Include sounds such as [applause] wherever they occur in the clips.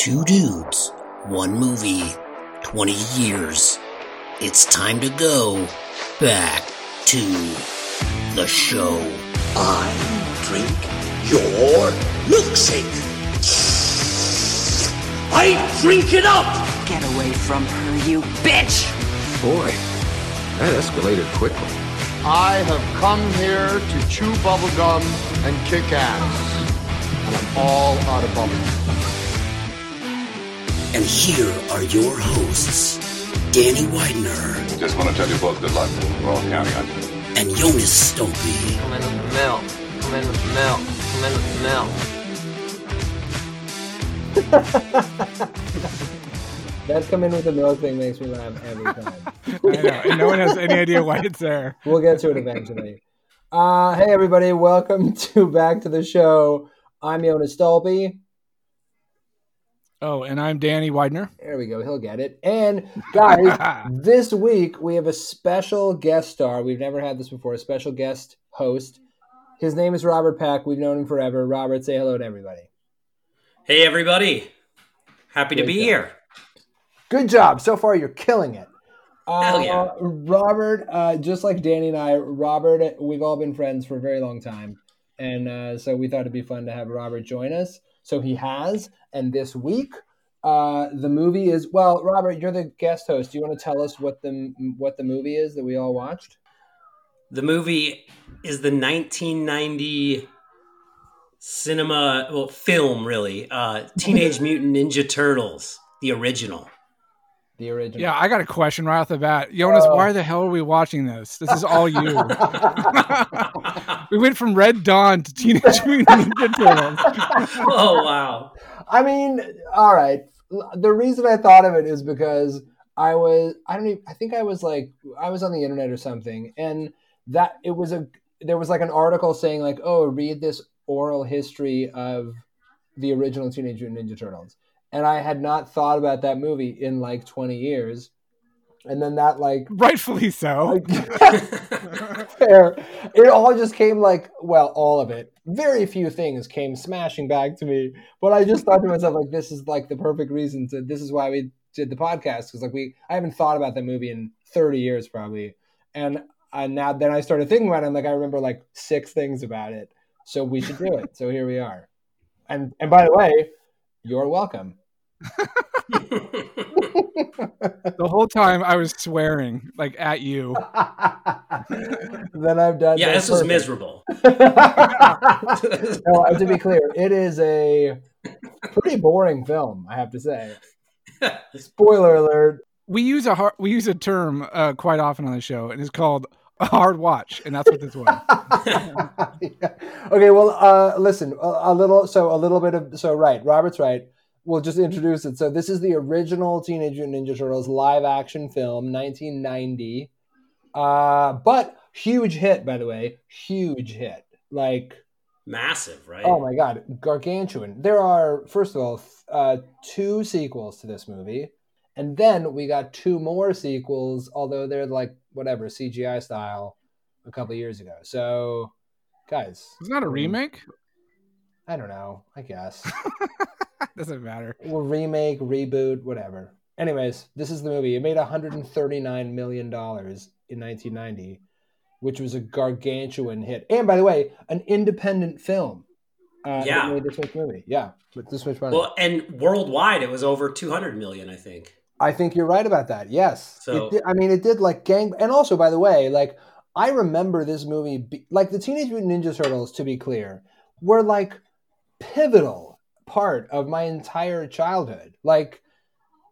Two dudes, one movie, 20 years. It's time to go back to the show. I drink your milkshake. I drink it up. Get away from her, you bitch! Boy, that escalated quickly. I have come here to chew bubblegum and kick ass. And I'm all out of bubblegum. And here are your hosts, Danny Widener Just want to tell you both good luck. We're all counting on you. and Jonas Stolpe. Come in with the milk. Come in with the milk. Come in with the milk. [laughs] That come in with the milk thing makes me laugh every time. [laughs] I know, and no one has any idea why it's there. we'll get to it eventually. Uh, hey everybody, welcome [laughs] to back to the show. I'm Jonas Stolpe. Oh, and I'm Danny Widener. There we go. He'll get it. And guys, [laughs] this week we have a special guest star. We've never had this before. A special guest host. His name is Robert Pack. We've known him forever. Robert, say hello to everybody. Hey, everybody. Happy to be job. here. Good job. So far, you're killing it. Uh, Hell yeah. Robert, uh, just like Danny and I, Robert, we've all been friends for a very long time. And uh, so we thought it'd be fun to have Robert join us. So he has. And this week, uh, the movie is well, Robert, you're the guest host. Do you want to tell us what the what the movie is that we all watched? The movie is the 1990 cinema, well, film, really. Uh, Teenage [laughs] Mutant Ninja Turtles, the original. The original. Yeah, I got a question right off the bat. Jonas, Oh. why the hell are we watching this? This is all you. [laughs] we went from Red Dawn to Teenage [laughs] Mutant Ninja Turtles. oh, wow. I mean, all right. The reason I thought of it is because I was I don't even I think I was like I was on the internet or something and that it was a there was like an article saying like, "Oh, read this oral history of the original Teenage Mutant Ninja Turtles." And I had not thought about that movie in like 20 years. And then that like Rightfully so. [laughs] [laughs] fair. It all just came like, well, all of it. Very few things came smashing back to me. But I just thought to myself, like, this is like the perfect reason to. This is why we did the podcast because like we, I haven't thought about that movie in thirty years probably, and I now then I started thinking about it. and like I remember like six things about it. So we should do it. so here we are. And and by the way, you're welcome. [laughs] The whole time I was swearing, like at you. [laughs] then I've done. yeah, that's this was perfect. miserable. [laughs] no, to be clear, it is a pretty boring film, I have to say. Spoiler alert. We use a har- we use a term uh, quite often on the show, and it's called a hard watch, and that's what this was. Yeah. Okay, well, uh, listen, a, a little, so a little bit of, so right, Robert's right. We'll just introduce it. So this is the original Teenage Mutant Ninja Turtles live action film, 1990. Uh, but huge hit, by the way, huge hit. Like, Massive, right? Oh my god, gargantuan. There are, first of all, th- uh, two sequels to this movie, and then we got two more sequels, although they're like whatever CGI style, a couple years ago. So, guys, It's not a remake. I don't know. I guess [laughs] Doesn't matter. We'll remake, reboot, whatever. Anyways, this is the movie. It made 139 million dollars in 1990, which was a gargantuan hit. And by the way, an independent film. Uh, Yeah. made this much movie. Yeah, but this much money. Well, and worldwide, it was over 200 million, I think. I think you're right about that. Yes. So- It did, I mean, it did like gang. And also, by the way, like I remember this movie, be, like the Teenage Mutant Ninja Turtles. To be clear, were like pivotal part of my entire childhood. Like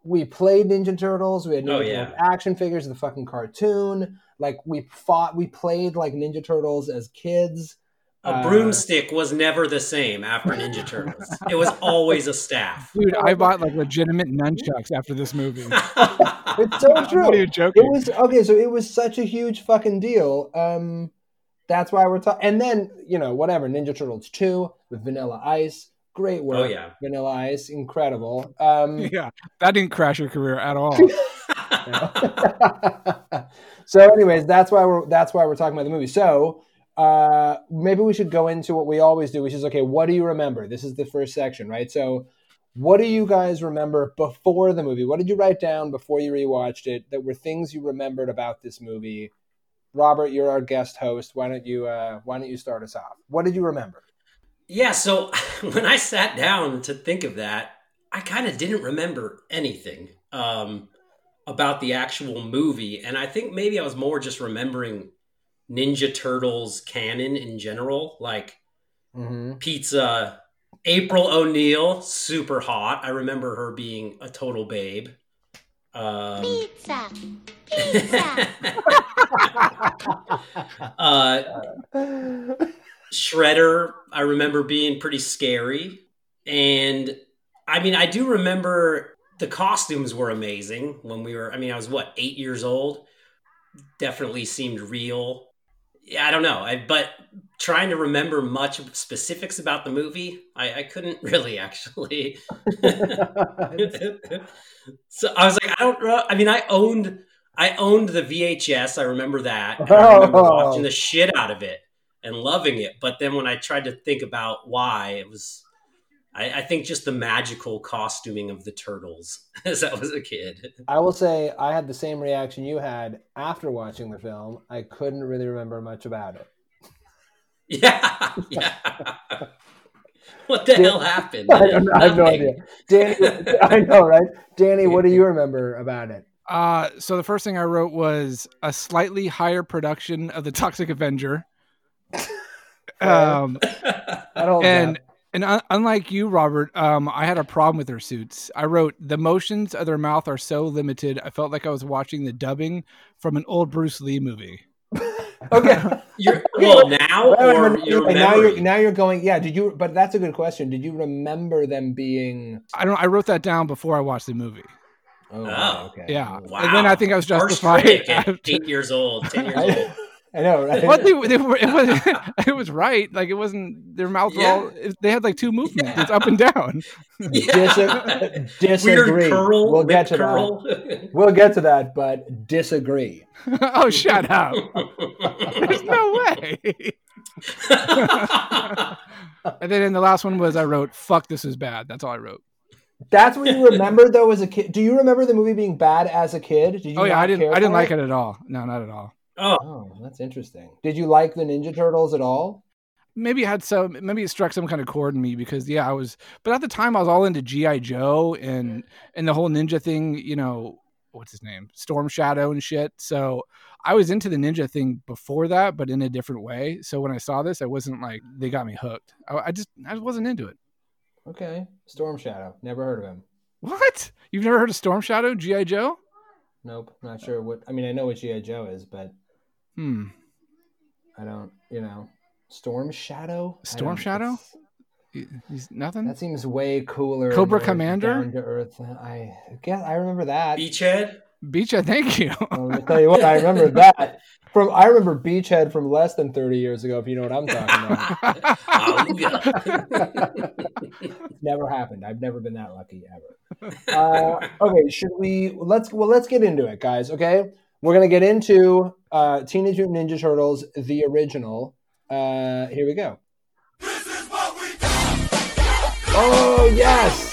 we played Ninja Turtles. We had Oh, yeah. Turtles action figures, of the fucking cartoon. Like we fought. We played like Ninja Turtles as kids. A Uh, broomstick was never the same after Ninja Turtles. it was [laughs] always a staff. Dude, I bought like legitimate nunchucks after this movie. [laughs] It's so [laughs] true. not even joking. It was okay, so it was such a huge fucking deal. Um, that's why we're talking. And then you know, whatever, Ninja Turtles two with Vanilla Ice, great work. Oh, yeah. Vanilla Ice, incredible. Um, [laughs] yeah, that didn't crash your career at all. [laughs] so, anyways, that's why we're that's why we're talking about the movie. So, uh, maybe we should go into what we always do, which is okay. What do you remember? This is the first section, right? So, What do you guys remember before the movie? What did you write down before you rewatched it that were things you remembered about this movie? Robert, you're our guest host. Why don't you uh, Why don't you start us off? What did you remember? Yeah, so [laughs] when I sat down to think of that, I kind of didn't remember anything um, about the actual movie, and I think maybe I was more just remembering Ninja Turtles canon in general, like Mm-hmm. pizza. April O'Neil, super hot. I remember her being a total babe. Um, Pizza. [laughs] Pizza. uh, Shredder, I remember being pretty scary. And I mean, I do remember the costumes were amazing when we were, I mean, I was what, eight years old? Definitely seemed real. Yeah, I don't know. I, but trying to remember much specifics about the movie, I, I couldn't [laughs] really actually. so I was like, I don't know. I mean, I owned, I owned the VHS. I remember that. And I remember Oh. [laughs] watching the shit out of it and loving it. But then when I tried to think about why, it was, I, I think just the magical costuming of the turtles [laughs] as I was a kid. I will say I had the same reaction you had after watching the film. I couldn't really remember much about it. [laughs] Yeah, yeah. what the hell happened? [laughs] I, don't know, I have no idea. Danny, I know, right? Danny, what do you remember about it? Uh, so the first thing I wrote was a slightly higher production of the Toxic Avenger. [laughs] um, I don't and and un- unlike you, Robert, um, I had a problem with their suits. I wrote the motions of their mouth are so limited. I felt like I was watching the dubbing from an old Bruce Lee movie. Okay. [laughs] You're, well, now Wait, wait, or wait, your now you're now you're going. Yeah, did you? But that's a good question. Did you remember them being? I don't. I wrote that down before I watched the movie. Oh, Oh. okay. Yeah, Wow. and then I think I was Harsh justified. eight years old, ten years [laughs] old. I, I know, right? What they, they were, [laughs] it was it was right. Like it wasn't their mouth were Yeah. all. They had like two movements. It's up and down. [laughs] Yeah. Dis- uh, disagree. Weird curl. We'll get to curl. that. We'll get to that, but disagree. [laughs] oh, shut up! There's no way. and then in the last one was I wrote "fuck this is bad." That's all I wrote. That's what you remember though as a kid. Do you remember the movie being bad as a kid? Did you? Oh yeah, I didn't. I didn't for like it at all. No, not at all. Oh, Oh, that's interesting. Did you like the Ninja Turtles at all? Maybe it had some. Maybe it struck some kind of chord in me because yeah, I was. But at the time, I was all into GI Joe and and the whole ninja thing. You know, what's his name, Storm Shadow and shit. So I was into the ninja thing before that, but in a different way. So when I saw this, I wasn't like they got me hooked. I, I just I wasn't into it. Okay, Storm Shadow. Never heard of him. What? You've never heard of Storm Shadow, GI Joe? Nope, not sure what. I mean, I know what GI Joe is, but Hmm. I don't. You know, Storm Shadow. Storm Shadow? He's nothing. That seems way cooler. Cobra Commander? Down to earth. I guess I remember that. beachhead. Beachhead, thank you. [laughs] Well, let me tell you what, I remember [laughs] that from. I remember Beachhead from less than thirty years ago. If you know what I'm talking about. [laughs] Hallelujah. never happened. I've never been that lucky ever. Uh, okay, should we? Let's well, let's get into it, guys. Okay, we're gonna get into uh, Teenage Mutant Ninja Turtles, the original. Uh, here we go. Oh yes.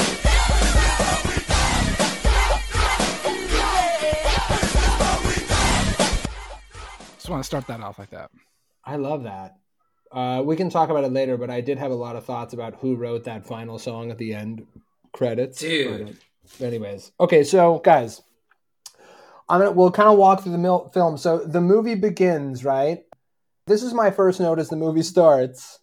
Just want to start that off like that. I love that. Uh, we can talk about it later, but I did have a lot of thoughts about who wrote that final song at the end credits. Dude. But, anyways, okay, so guys, I'm gonna we'll kind of walk through the mil- film. So the movie begins, right? This is my first note as the movie starts.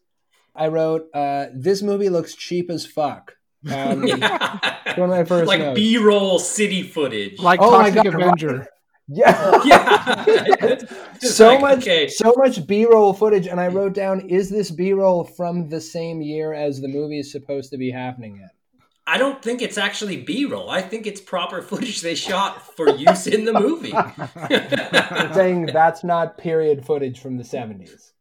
I wrote, uh, "This movie looks cheap as fuck." Um, [laughs] Yeah. One of my first like notes. B-roll city footage. Like Oh my Toxic God, Avenger. [laughs] yeah, [laughs] yeah. So like, much okay. so much b-roll footage and i wrote down is this b-roll from the same year as the movie is supposed to be happening in I don't think it's actually B-roll. I think it's proper footage they shot for use in the movie. [laughs] [laughs] I'm saying that's not period footage from the 70s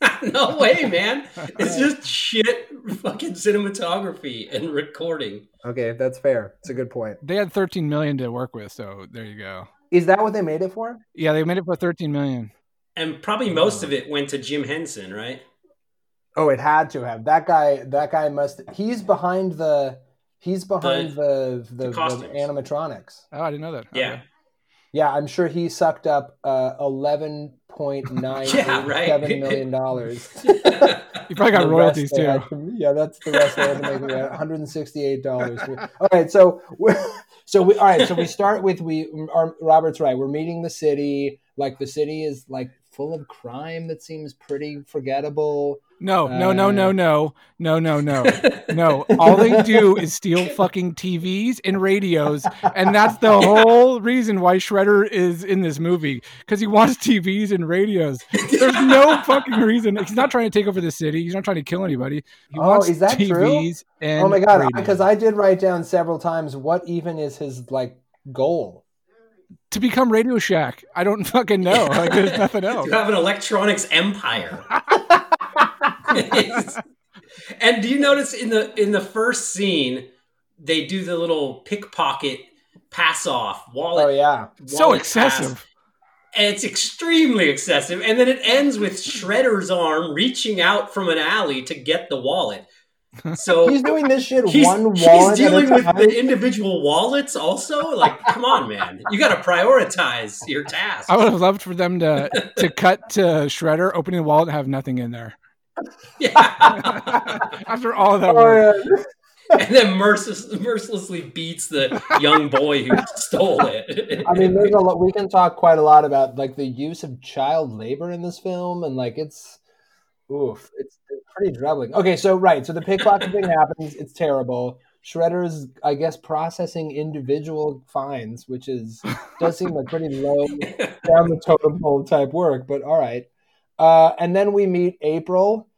[laughs] no way, man. It's just shit fucking cinematography and recording. okay that's fair it's a good point They had 13 million to work with, so there you go. is that what they made it for Yeah, they made it for 13 million. And probably most of it went to Jim Henson, right? oh it had to have that guy that guy must he's behind the He's behind the the, the, costumes. animatronics. Oh, I didn't know that. Yeah. Okay. Yeah, I'm sure he sucked up uh, eleven point nine [laughs] Yeah, right. seven million dollars. [laughs] You probably got royalties too. Yeah, that's the rest they had to make. One hundred and sixty-eight dollars. All right, so we so we all right. So we start with we. Our, Robert's right. We're meeting the city. Like the city is like full of crime that seems pretty forgettable. No, no, no, Uh, no, no, no, no, no, no. All they do is steal fucking TVs and radios, and that's the whole reason why Shredder is in this movie because he wants TVs and radios. There's no fucking reason. He's not trying to take over the city. He's not trying to kill anybody. He Oh, wants is that true? TVs and oh my god! Because I did write down several times what even is his like goal. to become Radio Shack. I don't fucking know. Like, there's nothing [laughs] else. To have an electronics empire. [laughs] and do you notice in the in the first scene they do the little pickpocket pass off wallet? Oh yeah. So excessive. pass. And it's extremely excessive. And then it ends with Shredder's arm reaching out from an alley to get the wallet. So [laughs] He's doing this shit he's, one he's wallet at dealing with time. the individual wallets also. Like, come on, man. You got to prioritize your task. I would have loved for them to to cut to Shredder opening the wallet and have nothing in there. Yeah. [laughs] After all that Oh, work. yeah. [laughs] and then merciless, mercilessly beats the young boy who [laughs] stole it. I mean, there's a lot. We can talk quite a lot about like the use of child labor in this film, and like it's, oof, it's, it's pretty troubling. Okay, so right, so the pickpocket thing happens. It's terrible. Shredder is, I guess, processing individual fines, which is does seem like pretty low down the totem pole type work, but all right. Uh, and then we meet April,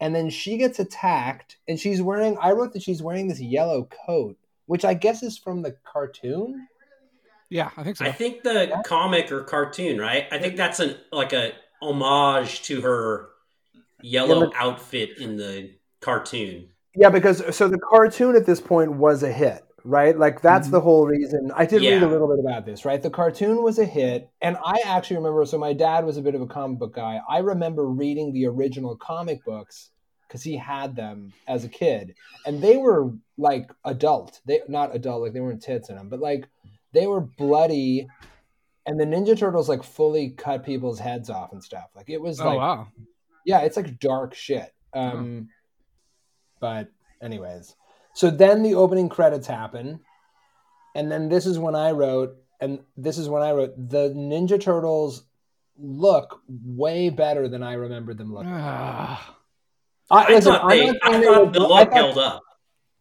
and then she gets attacked, and she's wearing. I wrote that she's wearing this yellow coat, which I guess is from the cartoon. Yeah, I think so. I think the comic or cartoon, right? I think that's an like a homage to her yellow Yeah, but- outfit in the cartoon. Yeah, because so the cartoon at this point was a hit, right? Like that's Mm-hmm. the whole reason. I did read a little bit about this, right? The cartoon was a hit, and I actually remember. So my dad was a bit of a comic book guy. I remember reading the original comic books because he had them as a kid, and they were like adult. They not adult, like they weren't tits in them, but like they were bloody. And the Ninja Turtles like fully cut people's heads off and stuff. Like it was oh like wow. yeah, it's like dark shit. Um, But anyways, so then the opening credits happen, and then this is when I wrote, and this is when I wrote the Ninja Turtles look way better than I remember them looking. [sighs] I, I listen, thought, I'm they, not I saying they thought look- the look thought- held up.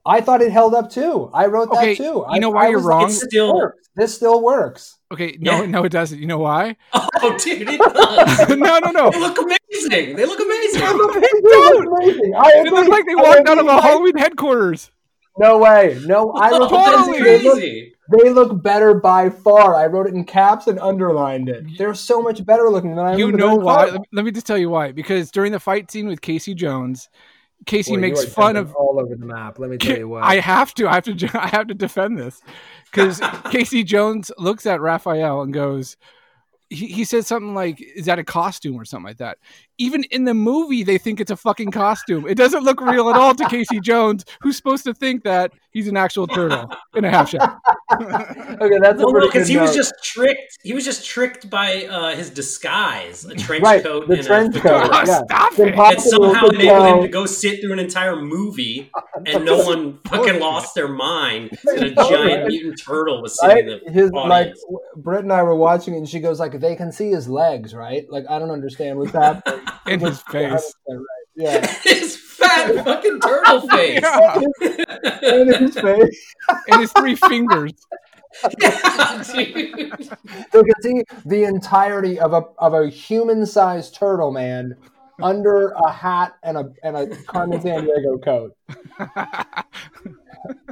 I thought it held up too. I wrote Okay, that too. you know why I you're was wrong? Like, this still- works. This still works. Okay, no, Yeah. no, it doesn't. You know why? [laughs] Oh, dude, it does. [laughs] no, no, no. They look amazing. They look amazing. They look amazing. I It looks like they walked out of agree. a Halloween headquarters. No way. No, [laughs] I wrote That's Totally. they look, crazy. they look better by far. I wrote it in caps and underlined it. They're so much better looking than I You know why? color. Let me just tell you why. Because during the fight scene with Casey Jones, Casey Boy, makes fun of. all over the map. Let me tell you what. I have to. I have to. [laughs] I have to defend this because [laughs] Casey Jones looks at Raphael and goes. He, he says something like, "Is that a costume or something like that?" Even in the movie, they think it's a fucking costume. It doesn't look real at all to Casey Jones, who's supposed to think that he's an actual turtle in a half shell. okay, that's a Well, pretty no, because good he was just tricked. He was just tricked by uh, his disguise, a trench right. coat The and trench a [laughs] coat. Oh, yeah. stop It's it. that somehow to enabled him to go sit through an entire movie and no one fucking lost their mind that a giant mutant turtle was Right? sitting in the His like audience. Britt and I were watching it, and she goes like, "They can see his legs, right? Like I don't understand what's happening." [laughs] In his face. [laughs] Yeah, his fat fucking turtle [laughs] face. Yeah. and his face. and his three fingers. Yeah, dude. They can see the entirety of a of a human-sized turtle man under a hat and a and a Carmen Sandiego coat.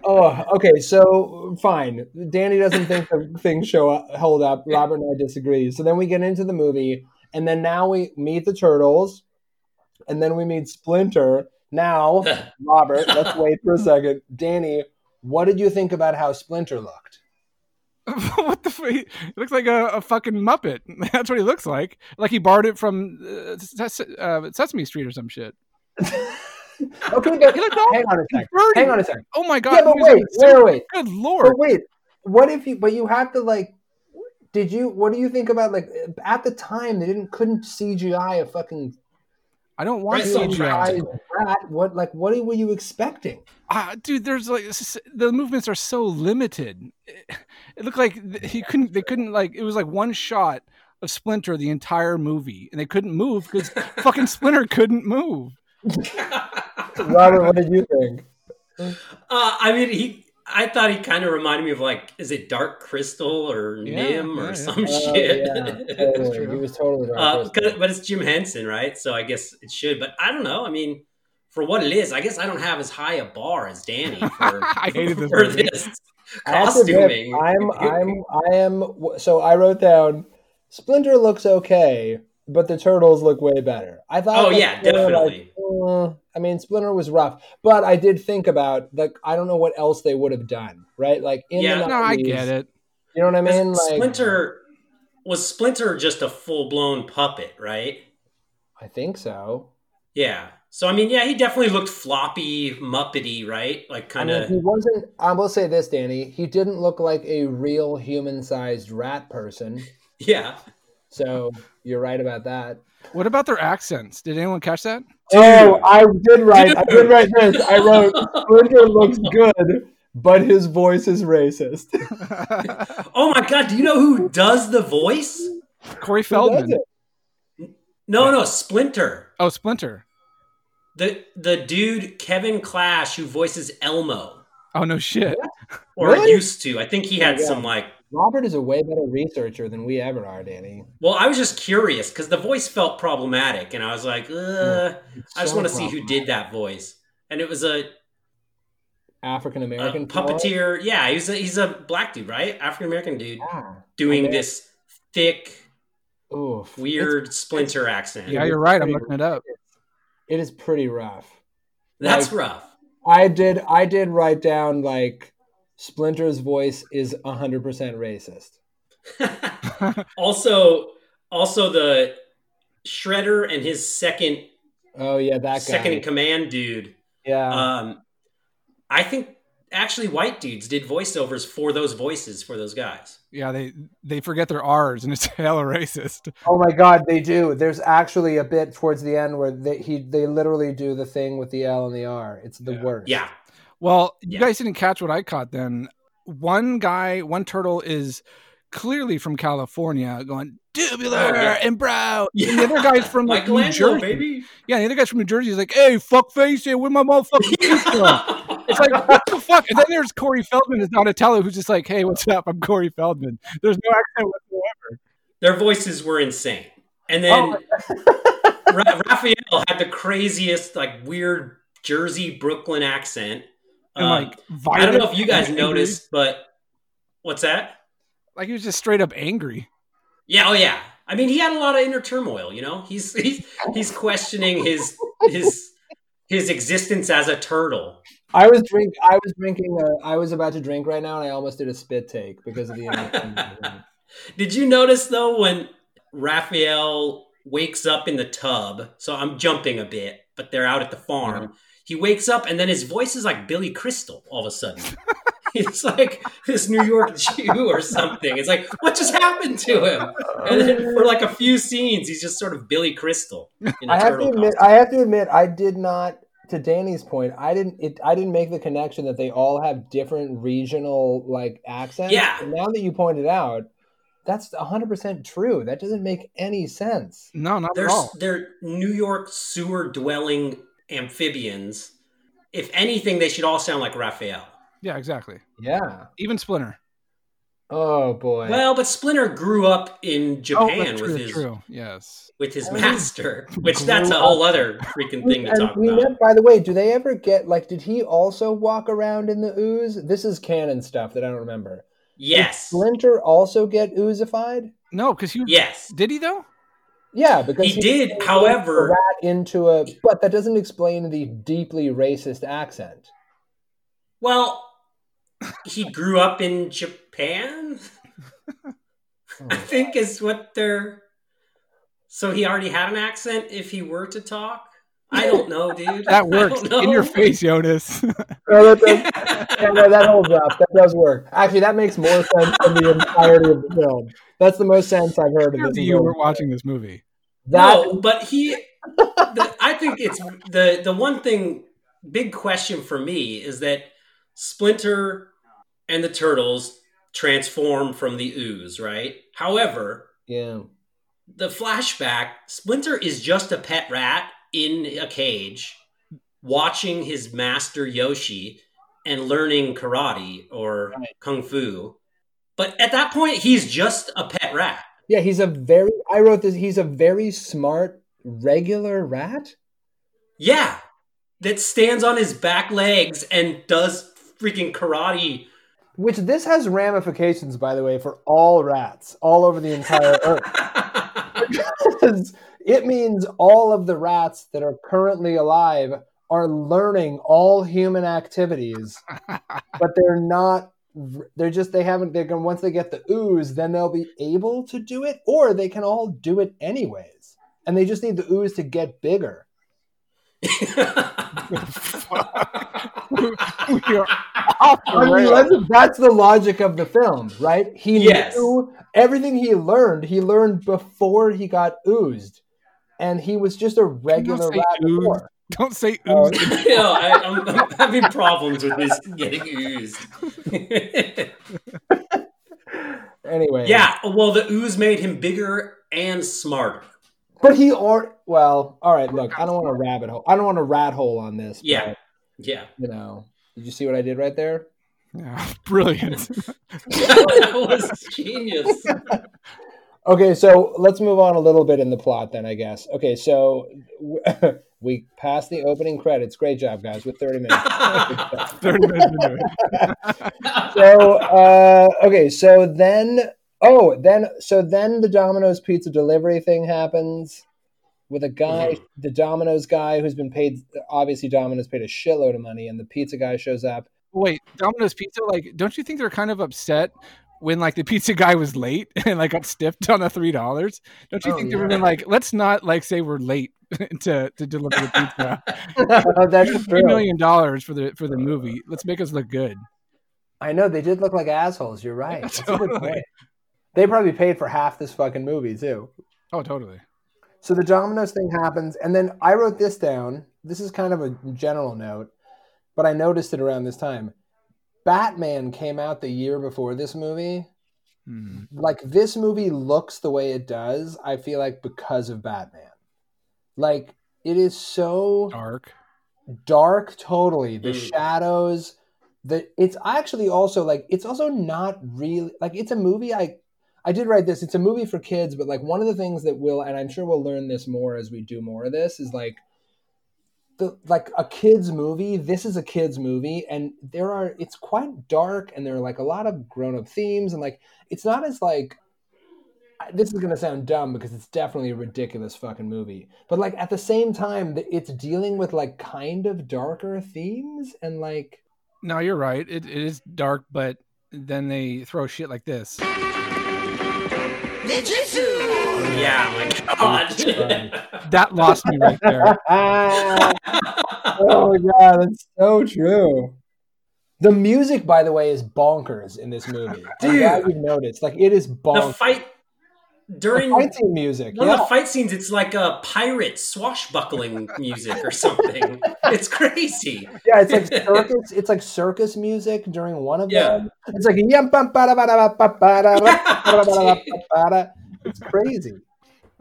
Oh, okay. So fine. Danny doesn't think the things show up, hold up. Robert and I disagree. So then we get into the movie, and then now we meet the turtles, and then we meet Splinter. Now, [laughs] Robert, let's wait for a second. Danny, what did you think about how Splinter looked? [laughs] what the? F- he looks like a, a fucking muppet. [laughs] That's what he looks like. Like he borrowed it from uh, Ses- uh, Sesame Street or some shit. Okay, but He looked hang on a second. Hang on a second. Oh my god! Yeah, but wait, wait, wait. Good lord! But wait, what if you? But you have to like. Did you? What do you think about like at the time they didn't couldn't CGI a fucking I don't want Right, so CGI. practical. What like what were you expecting? Ah, dude, there's like the movements are so limited. It, it looked like he couldn't. They couldn't like. It was like one shot of Splinter the entire movie, and they couldn't move because [laughs] fucking Splinter couldn't move. [laughs] Robert, what did you think? Uh, I mean, he. I thought he kind of reminded me of like, is it Dark Crystal or Yeah, Nim yeah, or yeah. some Oh, shit? yeah, totally. [laughs] He was totally Dark Uh, Crystal. 'cause- but it's Jim Henson, right? So I guess it should. But I don't know. I mean, for what it is, I guess I don't have as high a bar as Danny [laughs] for, I hated this for this I admit, costuming. I'm I'm I am so I wrote down Splinter looks okay, but the turtles look way better. I thought Oh, that yeah, Splinter, definitely. like, uh, I mean, Splinter was rough, but I did think about like I don't know what else they would have done, right? Like in Yeah. the 90s, No, I get it. You know what I mean? Because Like Splinter was Splinter just a full blown puppet, right? I think so. Yeah. So I mean, yeah, he definitely looked floppy, muppety, right? Like I kind mean, of. he wasn't. I will say this, Danny. He didn't look like a real human-sized rat person. [laughs] yeah. So you're right about that. What about their accents? Did anyone catch that? Oh, I did write. I did write [laughs] this. I wrote Splinter looks good, but his voice is racist. [laughs] Oh my god! Do you know who does the voice? Corey Feldman. No, no, Splinter. Oh, Splinter. The the dude Kevin Clash who voices Elmo, Oh no shit. or Really? used to. I think he had Yeah. some like. Robert is a way better researcher than we ever are, Danny. Well, I was just curious because the voice felt problematic, and I was like, Ugh, I just so want to see who did that voice. And it was a, African American uh, puppeteer. Yeah, he's a he's a black dude, right? African American dude Yeah. doing this thick, Oof. weird splinter accent. Yeah, you're right. I'm looking it up. It is pretty rough. That's like- rough. I did. I did write down like Splinter's voice is hundred percent racist. [laughs] also, also the Shredder and his second Oh yeah, that guy. second in command dude. yeah. Um, I think actually white dudes did voiceovers for those voices for those guys. Yeah, they they forget their R's and it's [laughs] hella racist. Oh my god, they do. There's actually a bit towards the end where they he they literally do the thing with the L and the R. It's the worst. Yeah, Well, you Yeah. guys didn't catch what I caught then. One guy, one turtle is clearly from California going tubular Oh, yeah. and brown. yeah. And the other guy's from like, New Jersey. baby. Yeah, the other guy's from New Jersey. He's like, hey, fuck face, hey, where my motherfucking [laughs] from? It's like, what the fuck? And then there's Corey Feldman as Donatello, who's just like, hey, what's up? I'm Corey Feldman. There's no accent whatsoever. Their voices were insane, and then oh. Ra- Raphael had the craziest, like weird Jersey Brooklyn accent. And Um, like, I don't know if you guys noticed, but what's that? Like, he was just straight up angry. Yeah, oh yeah. I mean, he had a lot of inner turmoil. You know, he's he's he's questioning his his his existence as a turtle. I was drink. I was drinking. Uh, I was about to drink right now, and I almost did a spit take because of the. [laughs] Did you notice though when Raphael wakes up in the tub? So I'm jumping a bit, but they're out at the farm. He wakes up and then his voice is like Billy Crystal all of a sudden. [laughs] It's like this New York Jew or something. It's like, what just happened to him? And then for like a few scenes, he's just sort of Billy Crystal. In a [laughs] I have to admit. costume. I have to admit. I did not. To Danny's point, I didn't. It. I didn't make the connection that they all have different regional like accents. Yeah. And now that you pointed out, that's hundred percent true. That doesn't make any sense. No, not They're, at all. they're New York sewer dwelling amphibians. If anything, they should all sound like Raphael. Yeah, exactly. Yeah. Even Splinter. Oh boy. Well, but Splinter grew up in Oh, Japan that's true, with his true. Yes. with his I mean, master, [laughs] which that's a whole other freaking thing to And talk we about. never- by the way, do they ever get like? Did he also walk around in the ooze? This is canon stuff that I don't remember. Did Yes, Splinter also get oozified? No, because he yes. did he though? Yeah, because He did, however- rat into a. But that doesn't explain the deeply racist accent. Well, he grew up in Japan. [laughs] I think is what they're. So he already had an accent if he were to talk. I don't know, dude. [laughs] That [laughs] works in your face, Jonas. No, that, does- yeah, no, that holds up. That does work. Actually, that makes more sense than the entirety of the film. That's the most sense I've heard of this. you were film. watching this movie. That no, but he. The, I think it's the the one thing. Big question for me is that Splinter and the turtles transform from the ooze, right? However, yeah. the flashback Splinter is just a pet rat in a cage, watching his master Yoshi and learning karate or kung fu. But at that point, he's just a pet rat. Yeah, he's a very. I wrote this. He's a very smart, regular rat. Yeah, that stands on his back legs and does freaking karate. Which this has ramifications, by the way, for all rats all over the entire [laughs] earth. Because it means all of the rats that are currently alive are learning all human activities, but they're not. They're just they haven't. They're gonna once they get the ooze, then they'll be able to do it, or they can all do it anyways, and they just need the ooze to get bigger. We are off the I mean, [laughs] that's, the logic of the film, right? He Yes. knew everything he learned. He learned before he got oozed, and he was just a regular rat. Don't say Oh. ooze. you know, I, I'm, I'm having problems with this getting oozed. [laughs] Anyway, yeah, well, the ooze made him bigger and smarter. but he or well, all right. Look, I don't want a rabbit hole. I don't want a rat hole on this. Yeah. but, Yeah, you know. Did you see what I did right there? Yeah, [laughs] brilliant. [laughs] that was genius. Okay, so let's move on a little bit in the plot then, I guess. Okay, so w- we passed the opening credits. Great job, guys, with 30 minutes. [laughs] 30 minutes [laughs] so uh okay so then oh then so then the domino's pizza delivery thing happens with a guy the domino's guy who's been paid obviously domino's paid a shitload of money and the pizza guy shows up Wait, Domino's Pizza, like, don't you think they're kind of upset when like the pizza guy was late [laughs] and like got stiffed on the three dollars? Don't you Oh, think they were yeah. like, let's not like say we're late [laughs] to to deliver the pizza? [laughs] that's three million dollars for the for the movie. Let's make us look good. i know they did look like assholes you're right good Totally. they probably paid for half this fucking movie too Oh, totally. So the Domino's thing happens, and then I wrote this down. This is kind of a general note, but I noticed it around this time. Batman came out the year before this movie. Hmm. Like this movie looks the way it does, I feel like because of Batman. Like it is so Dark. dark totally the Mm. shadows the it's actually also like it's also not really like it's a movie i i did write this it's a movie for kids but like one of the things that will and i'm sure we'll learn this more as we do more of this is like the like a kids movie this is a kids movie and there are it's quite dark and there are like a lot of grown-up themes and like it's not as like this is gonna sound dumb because it's definitely a ridiculous fucking movie. But like at the same time, it's dealing with like kind of darker themes and like No, you're right. It, it is dark, but then they throw shit like this. Yeah, my God. [laughs] That lost me right there. [laughs] oh my god, that's so true. The music, by the way, is bonkers in this movie. I'm Dude. glad you've noticed. Like it is the bonkers. fight during The fighting music, one of the fight scenes, it's like a pirate swashbuckling music or something. [laughs] it's crazy. Yeah, it's like circus. It's like circus music during one of Yeah. them. It's like yum, bum, bada, bada, ba, bada, bada, bada, bada. it's crazy.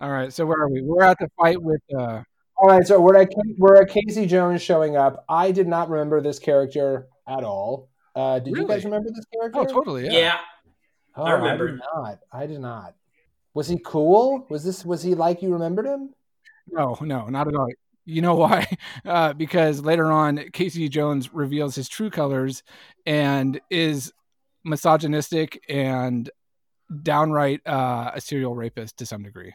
All right, so where are we? We're at the fight with uh All right, so we're at we're at Casey Jones showing up. I did not remember this character at all. Uh, did you guys remember this character? Oh, totally. Yeah. Yeah. Oh, I remember. I did not. I did not. Was he cool? Was this was he like you remembered him? No, no, not at all. You know why? [laughs] Uh, because later on, Casey Jones reveals his true colors and is misogynistic and downright uh, a serial rapist to some degree.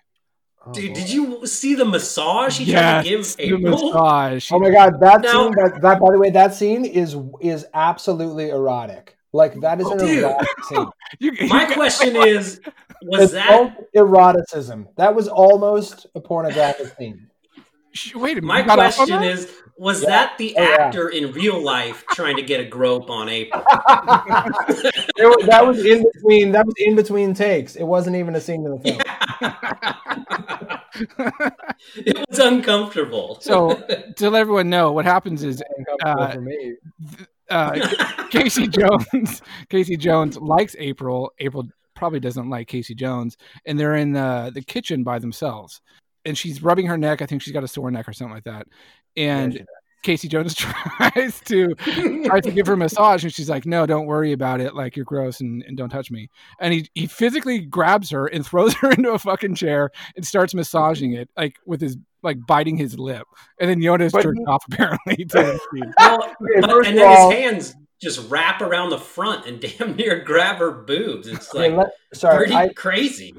Oh, Dude, boy. did you see the massage he Yes, tried to give the April? massage. Oh my god, that Now- scene that, that by the way, that scene is is absolutely erotic. Like that is an Dude. erotic [laughs] scene. You- you My got- question [laughs] is, was It's that eroticism. That was almost a pornographic [laughs] scene. Wait a minute. My you got off on question is, Was Yeah. that the Oh, yeah. actor in real life trying to get a grope on April? It was- that was in between. That was in between takes. It wasn't even a scene in the film. it was uncomfortable. So to let everyone know, what happens is Uh, for me. Uh, [laughs] Casey Jones. Casey Jones likes April. April probably doesn't like Casey Jones, and they're in the the kitchen by themselves. And she's rubbing her neck. I think she's got a sore neck or something like that. And Yeah, Casey Jones [laughs] tries to tries to give her a massage, and she's like, "No, don't worry about it. Like you're gross, and, and don't touch me." And he he physically grabs her and [laughs] throws her into a fucking chair and starts massaging it, like with his like biting his lip. And then Jonas But turned off [laughs] apparently. To. [laughs] Well, but- and then all- his hands just wrap around the front and [laughs] damn near grab her boobs. It's Okay, like let- sorry, pretty I, crazy.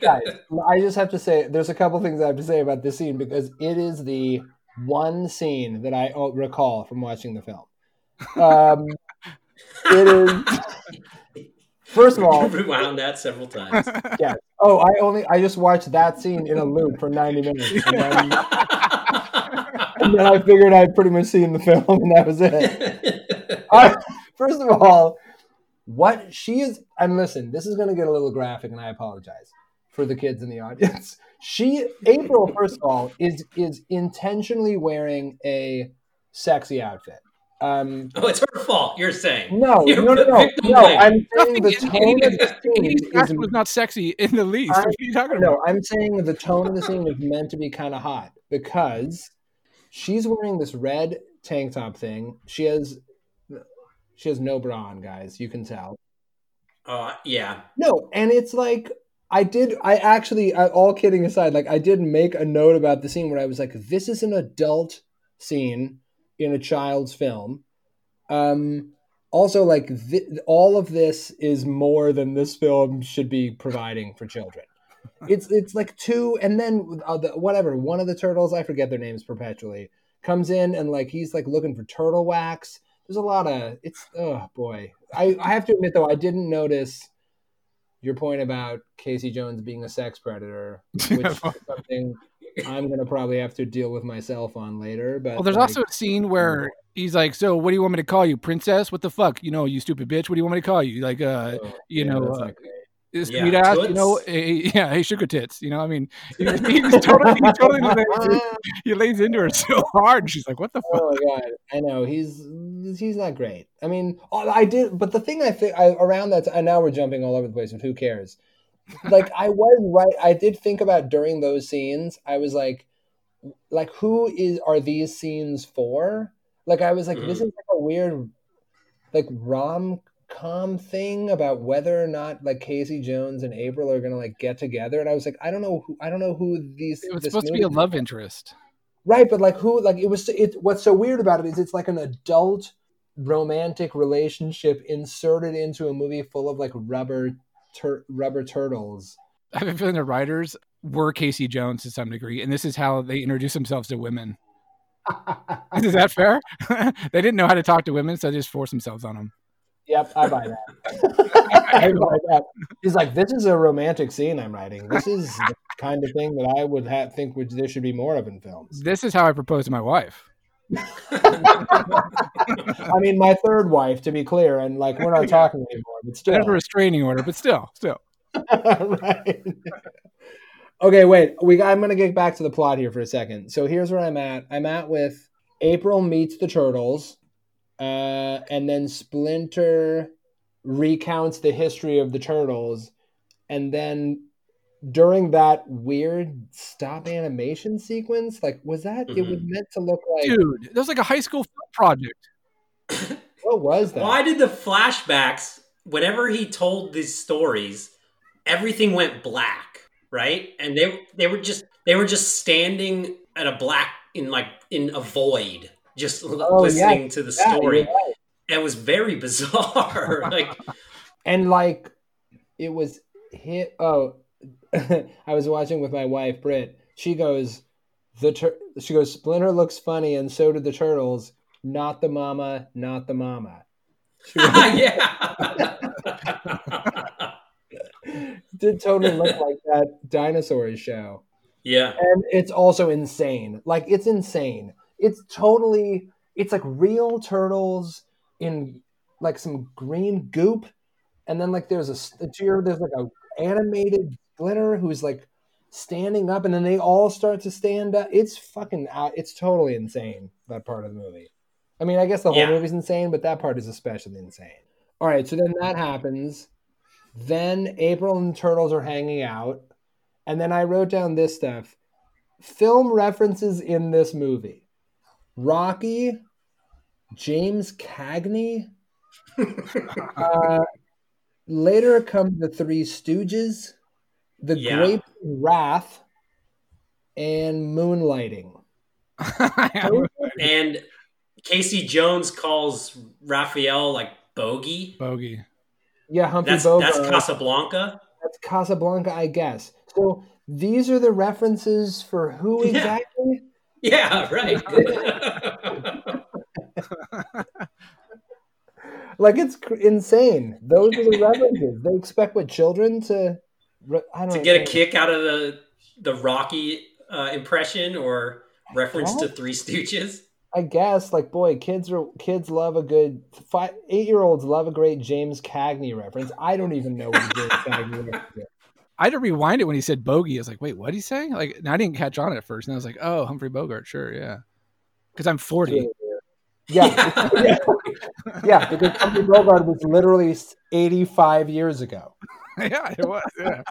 guys, I just have to say there's a couple things I have to say about this scene because it is the one scene that I recall from watching the film. Um, it is first of all, rewound that several times. [laughs] yeah. Oh, I only I just watched that scene in a loop for 90 minutes, and then, [laughs] and then I figured I'd pretty much seen the film, and that was it. [laughs] I, first of all, what she is, and listen, this is going to get a little graphic, and I apologize for the kids in the audience. She, April, first of all, is is intentionally wearing a sexy outfit. Um, oh, it's her fault. You're saying no, [laughs] You're no, no, no, no. I'm saying the tone of the in- in- scene is was not sexy in the least. I- what are you talking about? no, I'm saying the tone of the scene is meant to be kind of hot because she's wearing this red tank top thing. She has she has no bra on, guys. You can tell. Uh, yeah. No, and it's like I did. I actually, I, all kidding aside, like I did make a note about the scene where I was like, "This is an adult scene in a child's film." Um, also, like th- all of this is more than this film should be providing for children. It's it's like two, and then uh, the, whatever one of the turtles, I forget their names perpetually, comes in and like he's like looking for turtle wax. There's a lot of it's. Oh boy, I I have to admit though, I didn't notice your point about Casey Jones being a sex predator, [laughs] which is something I'm gonna probably have to deal with myself on later. But Well, there's like, also a scene where he's like, "So, what do you want me to call you, princess? What the fuck? You know, you stupid bitch. What do you want me to call you? Like, uh, oh, you yeah, know, that's uh, not great. sweet Yeah, ass. You know, hey, yeah, hey, sugar tits. You know, I mean, [laughs] he, he's totally, he totally [laughs] lays, he lays into her so hard. She's like, "What the fuck?" Oh my god, I know he's he's not great. I mean, oh, I did, but the thing I think I, around that, and now we're jumping all over the place. But who cares? Like I was right. I did think about during those scenes. I was like, like who is are these scenes for? Like I was like, this Mhm. is like a weird, like rom com thing about whether or not like Casey Jones and April are gonna like get together. And I was like, I don't know, who, I don't know who these. It was this supposed to be a love interest. Right, but like who like it was it what's so weird about it is it's like an adult romantic relationship inserted into a movie full of like rubber tur- rubber turtles. I have a feeling the writers were Casey Jones to some degree, and this is how they introduce themselves to women. [laughs] Is that fair? [laughs] they didn't know how to talk to women, so they just forced themselves on them. Yep, I buy that. [laughs] I buy that. He's like, this is a romantic scene I'm writing. This is the kind of thing that I would have think would there should be more of in films. This is how I proposed to my wife. I mean, my third wife, to be clear, and like we're not talking anymore, but still. a restraining order, but still, still. [laughs] right. Okay, wait. We I'm gonna get back to the plot here for a second. So here's where I'm at. I'm at with April meets the turtles, uh, and then Splinter recounts the history of the turtles, and then during that weird stop animation sequence, like was that it was mm-hmm. meant to look like Dude, that was like a high school film project. [coughs] what was that? Why did the flashbacks, whenever he told these stories, everything went black, right? And they they were just they were just standing at a black in like in a void, just Oh, listening yeah. to the Yeah, story. you're. It was very [laughs] bizarre. like and like it was hit oh [laughs] i was watching with my wife Britt. she goes the tur- she goes splinter looks funny and so do the turtles not the mama not the mama [laughs] yeah. [laughs] did totally look like that dinosaur show Yeah. and it's also insane. Like it's insane. It's totally. It's like real turtles in like some green goop, and then like there's a. There's like a animated Splinter who's like standing up, and then they all start to stand up. It's fucking. out It's totally insane. That part of the movie. I mean, I guess the whole Yeah. movie's insane, but that part is especially insane. All right, so then that happens. Then April and the turtles are hanging out. And then I wrote down this stuff. Film references in this movie. Rocky, James Cagney. [laughs] uh, later come the Three Stooges, The Yeah. Grape Wrath, and Moonlighting. [laughs] And Casey Jones calls Raphael like bogey. Bogey. Yeah, Humphrey That's Bogart. that's Casablanca. That's Casablanca, I guess. So these are the references for who Yeah. exactly? [laughs] Yeah, right. [laughs] Like it's cr- insane. Those are the references. They expect what children to. Re- I don't to get a kick out of the the Rocky uh, impression or reference to Three Stooges. I guess like boy, kids are kids love a good five eight year olds love a great James Cagney reference. I don't even know what James [laughs] Cagney reference is. I had to rewind it when he said bogey. I was like, wait, what did he say? Like, and I didn't catch on at first. And I was like, oh, Humphrey Bogart, sure, yeah. Because I'm 40. Yeah, yeah, [laughs] yeah, because Humphrey Bogart was literally eighty five years ago. [laughs] yeah, it was. Yeah.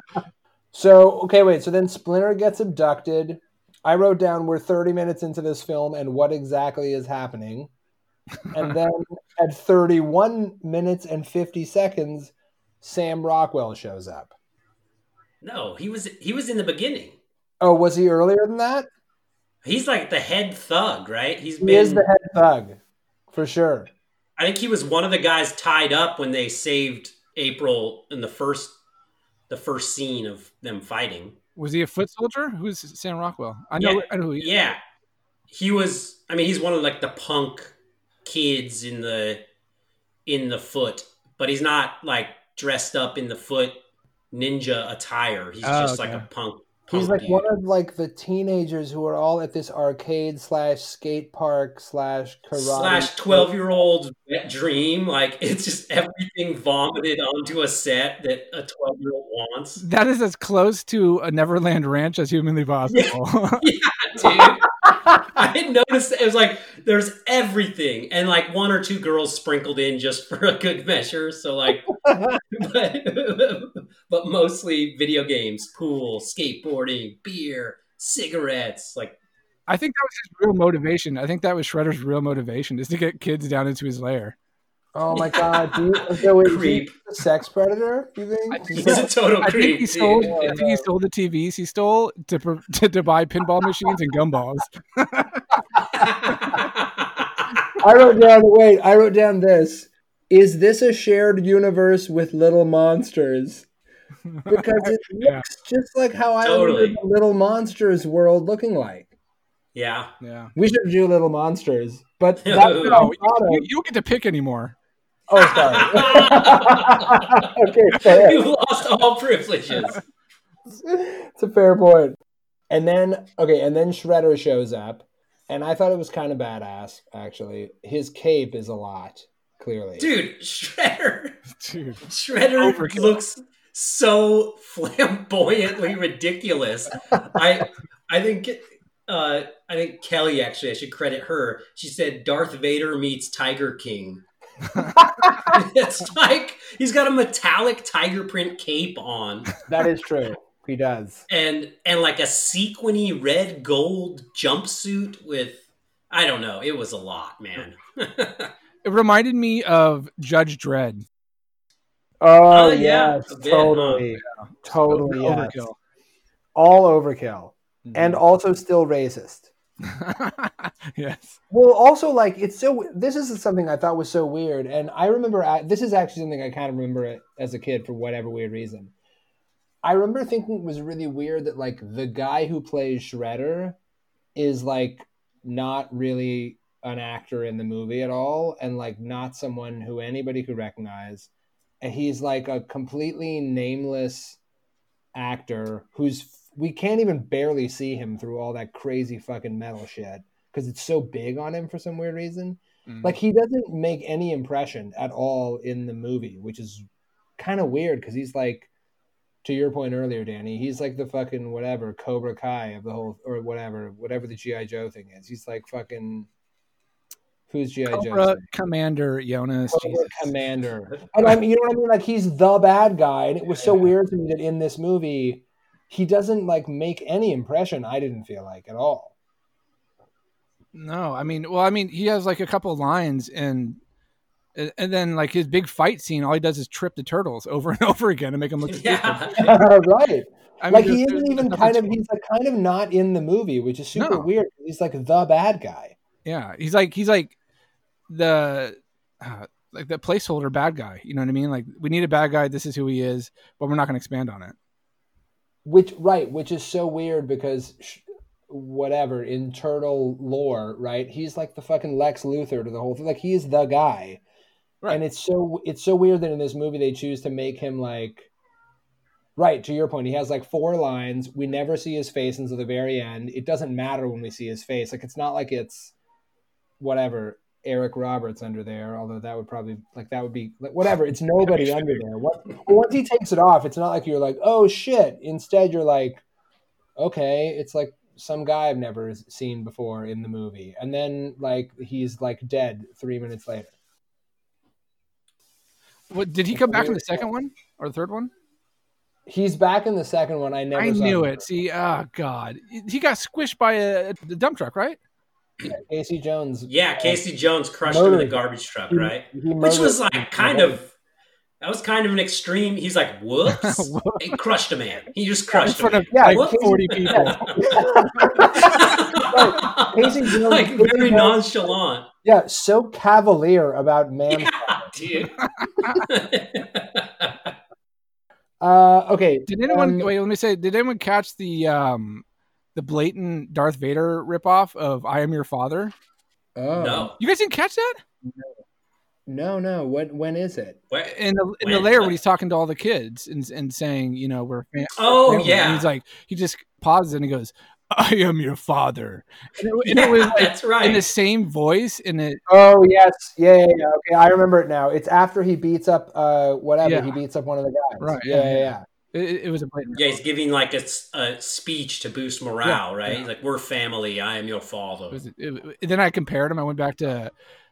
So, okay, wait. So then Splinter gets abducted. I wrote down we're 30 minutes into this film and what exactly is happening. And [laughs] then at 31 minutes and 50 seconds, Sam Rockwell shows up. No, he was he was in the beginning. Oh, was he earlier than that? He's like the head thug, right? He's He been. is the head thug, for sure. I think he was one of the guys tied up when they saved April in the first the first scene of them fighting. Was he a foot soldier? Who's Sam Rockwell? I know. Yeah. I know who he is. Yeah, he was. I mean, he's one of like the punk kids in the in the foot, but he's not like dressed up in the foot ninja attire. He's Oh, just like a punk. He's punk like dude. one of like the teenagers who are all at this arcade slash skate park slash karate slash 12 year old wet dream like it's just everything vomited onto a set that a 12 year old wants That is as close to a Neverland Ranch as humanly [laughs] possible. yeah [laughs] dude i didn't notice it was like there's everything and like one or two girls sprinkled in just for a good measure so like but, [laughs] but mostly video games pool skateboarding beer cigarettes like I think that was his real motivation. I think that was Shredder's real motivation is to get kids down into his lair. Oh my god! Do you, so wait, is he Creep. a sex predator? You think? he's a total I think creep he dude. sold. I think he sold the TVs he stole to to, to buy pinball machines and gumballs. I wrote down. Wait, I wrote down this. Is this a shared universe with Little Monsters? Because it [laughs] Yeah. looks just like how I Totally. remember the Little Monsters world looking like. yeah Yeah. We should do Little Monsters, but [laughs] No, that's no, what No, I you, you, you don't get to pick anymore. Oh, sorry. [laughs] okay, fair. you lost all privileges it's a fair point. And then okay, and then Shredder shows up, and I thought it was kind of badass. Actually, his cape is a lot. Clearly, dude shredder Dude. Shredder Overkill. looks so flamboyantly ridiculous. I I think uh I think Kelly actually I should credit her. She said Darth Vader meets Tiger King. [laughs] it's like he's got a metallic tiger print cape on that is true. He does. and and like a sequiny red gold jumpsuit with I don't know. It was a lot, man. It reminded me of Judge Dredd. Oh Oh, yeah, yes, a bit, totally, totally, yes. Overkill. all overkill, Mm-hmm. and also still racist. [laughs] yes. Well, also like it's so. This is something I thought was so weird, and I remember I, this is actually something I kind of remember it as a kid for whatever weird reason. I remember thinking it was really weird that like the guy who plays Shredder is like not really an actor in the movie at all, and like not someone who anybody could recognize, and he's like a completely nameless actor who's we can't even barely see him through all that crazy fucking metal shit because it's so big on him for some weird reason. Mm. Like he doesn't make any impression at all in the movie, which is kind of weird because he's like, to your point earlier, Danny, he's like the fucking whatever Cobra Kai of the whole or whatever, whatever the GI Joe thing is. He's like fucking. Who's GI Joe? Cobra Commander Jonas. Cobra Jesus. Commander. And I mean, you know what I mean? Like he's the bad guy, and it was so weird to me that in this movie, he doesn't like make any impression. I didn't feel like at all. No, I mean, well, I mean, he has like a couple lines, and and then like his big fight scene, all he does is trip the turtles over and [laughs] over again to make them look. [laughs] Yeah. [laughs] right. I mean, like he isn't even kind of he's like kind of not in the movie, which is super No. weird. He's like the bad guy. Yeah, he's like he's like the uh, like the placeholder bad guy. You know what I mean? Like we need a bad guy. This is who he is, but we're not going to expand on it. Which right, which is so weird because sh- whatever internal lore, right? He's like the fucking Lex Luthor to the whole thing. Like he's the guy. Right. And it's so it's so weird that in this movie they choose to make him like Right, to your point, he has like four lines. We never see his face until the very end. It doesn't matter when we see his face. Like it's not like it's whatever Eric Roberts under there, although that would probably like that would be like whatever. It's nobody under there. What once he takes it off, it's not like you're like, oh shit. Instead, you're like, okay, it's like some guy I've never seen before in the movie, and then like he's like dead three minutes later. What did he come back in the second one or the third one? He's back in the second one. I never. I knew the it. See, oh god, he got squished by a, a dump truck, right? Casey Jones. Yeah, Casey Jones crushed him in the garbage truck, right? he Which was like kind of that was kind of an extreme. He's like, "Whoops!" [laughs] it crushed a man. He just crushed in front a of man. like Whoops. forty people. [laughs] Casey [laughs] Jones, like Casey very Jones- nonchalant. Yeah, so cavalier about man. Yeah, dude. Uh, okay. Did anyone um, wait? Let me say, did anyone catch the um the blatant Darth Vader ripoff of "I Am Your Father"? Oh. no. You guys didn't catch that No, no. When when is it? Where- in the in the layer when he's talking to all the kids and and saying, you know, we're fam- Oh, family. yeah. And he's like, he just pauses and he goes, "I am your father," and it, and Yeah, it was like, that's right. in the same voice, In it Oh yes, yeah, yeah, yeah. Okay, I remember it now. It's after he beats up uh whatever Yeah. he beats up one of the guys. Right, Yeah, yeah, yeah, yeah. yeah. It, it was a blatant. Yeah, he's giving like a speech to boost morale, Yeah, right? yeah. Like, "We're family. I am your father." It was, it, then I compared him. I went back to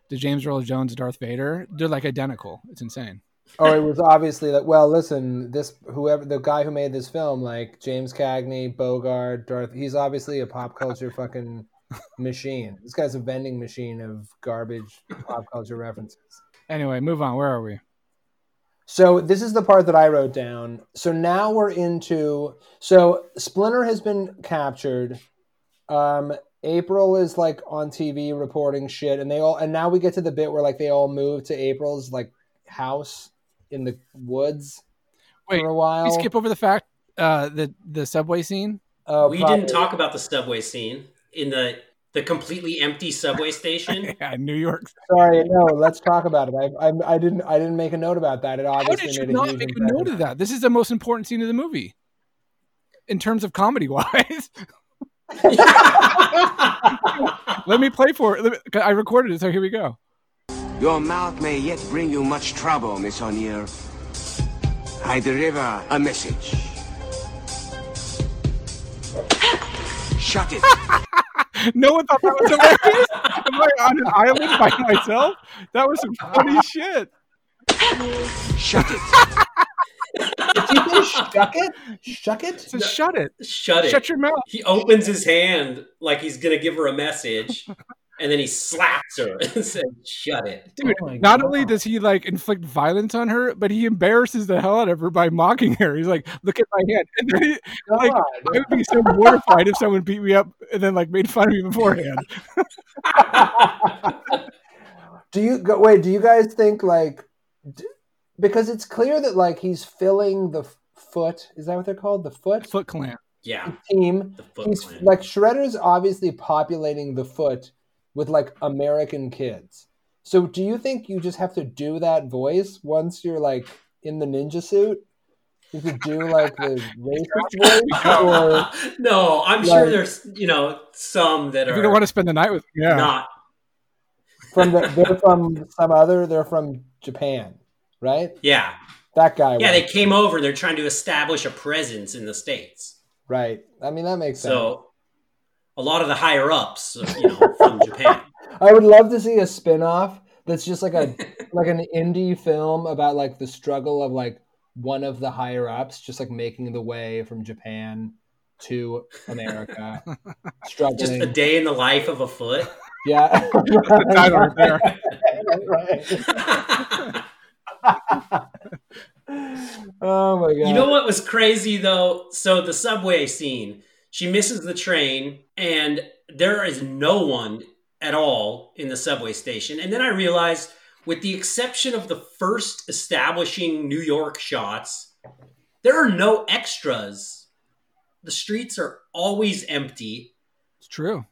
to James Earl Jones, Darth Vader. They're like identical. It's insane. Oh, it was obviously that. Well, listen, this whoever the guy who made this film, like James Cagney, Bogart, Darth, he's obviously a pop culture [laughs] fucking machine. This guy's a vending machine of garbage pop culture references. Anyway, move on. Where are we? So this is the part that I wrote down. So now we're into so Splinter has been captured. Um April is like on TV reporting shit and they all and now we get to the bit where like they all move to April's like house in the woods Wait, for a while. We skip over the fact uh, the the subway scene. Uh, we probably- didn't talk about the subway scene in the the completely empty subway [laughs] station. Yeah, New York. Sorry, no. Let's talk about it. I, I, I didn't I didn't make a note about that. It How obviously did you made a not huge make a impression. note of that? This is the most important scene of the movie, in terms of comedy wise. [laughs] Let me play for it. Me- I recorded it, so here we go. Your mouth may yet bring you much trouble, Miss O'Neill. I deliver a message. Shut it. [laughs] No one thought that was hilarious. Am I on an island by myself? That was some funny shit. Shut it. Did you say shuck it? Shuck it? So shut it. Shut it. Shut your mouth. He opens his hand like he's gonna give her a message, and then he slaps her [laughs] and says, "Shut it." Dude, Oh not God. only does he like inflict violence on her, but he embarrasses the hell out of her by mocking her. He's like, "Look at my hand," [laughs] and then he, like, God. I would be so mortified if someone beat me up and then like made fun of me beforehand. [laughs] Do you go wait? Do you guys think like d- because it's clear that like he's filling the foot? Is that what they're called? The foot Foot Clan. Yeah, team. the Foot He's Clan. like Shredder's obviously populating the foot with like American kids. So do you think you just have to do that voice once you're like in the ninja suit? You could do like the [laughs] racist voice, or [laughs] no, I'm Like- sure there's you know some that are you don't want to spend the night with, yeah, not. from the, [laughs] they're from some other. They're from Japan, right? Yeah, That guy. yeah. They came over. They're trying to establish a presence in the states. right. I mean, that makes sense. So a lot of the higher ups, uh, you know, from Japan. [laughs] I would love to see a spin-off that's just like a [laughs] like an indie film about like the struggle of like one of the higher ups just like making the way from Japan to America. struggling. [laughs] Just a day in the life of a foot. yeah. the title right right. oh my god. You know what was crazy though? So the subway scene, she misses the train, and there is no one at all in the subway station. And then I realized, with the exception of the first establishing New York shots, there are no extras. The streets are always empty. It's true.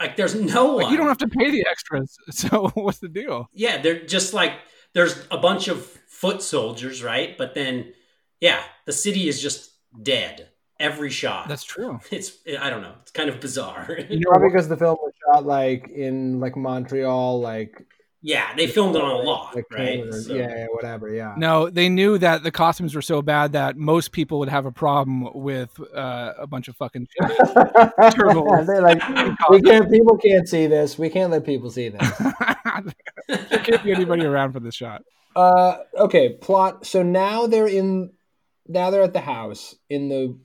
Like there's no one. Like you don't have to pay the extras. [laughs] So what's the deal? Yeah, they're just like there's a bunch of foot soldiers, right? But then, yeah, the city is just dead. Every shot. That's true. [laughs] It's I don't know. It's kind of bizarre. You [laughs] know, Probably because the film was shot like in like Montreal, like yeah, they filmed it on a lot, like right? Canada, So- Yeah, yeah, whatever. Yeah. No, they knew that the costumes were so bad that most people would have a problem with uh, a bunch of fucking [laughs] turtles. They're like, we can't. People can't see this. We can't let people see this. there can't be anybody around for this shot. Uh, okay, plot. So now they're in. Now they're at the house in the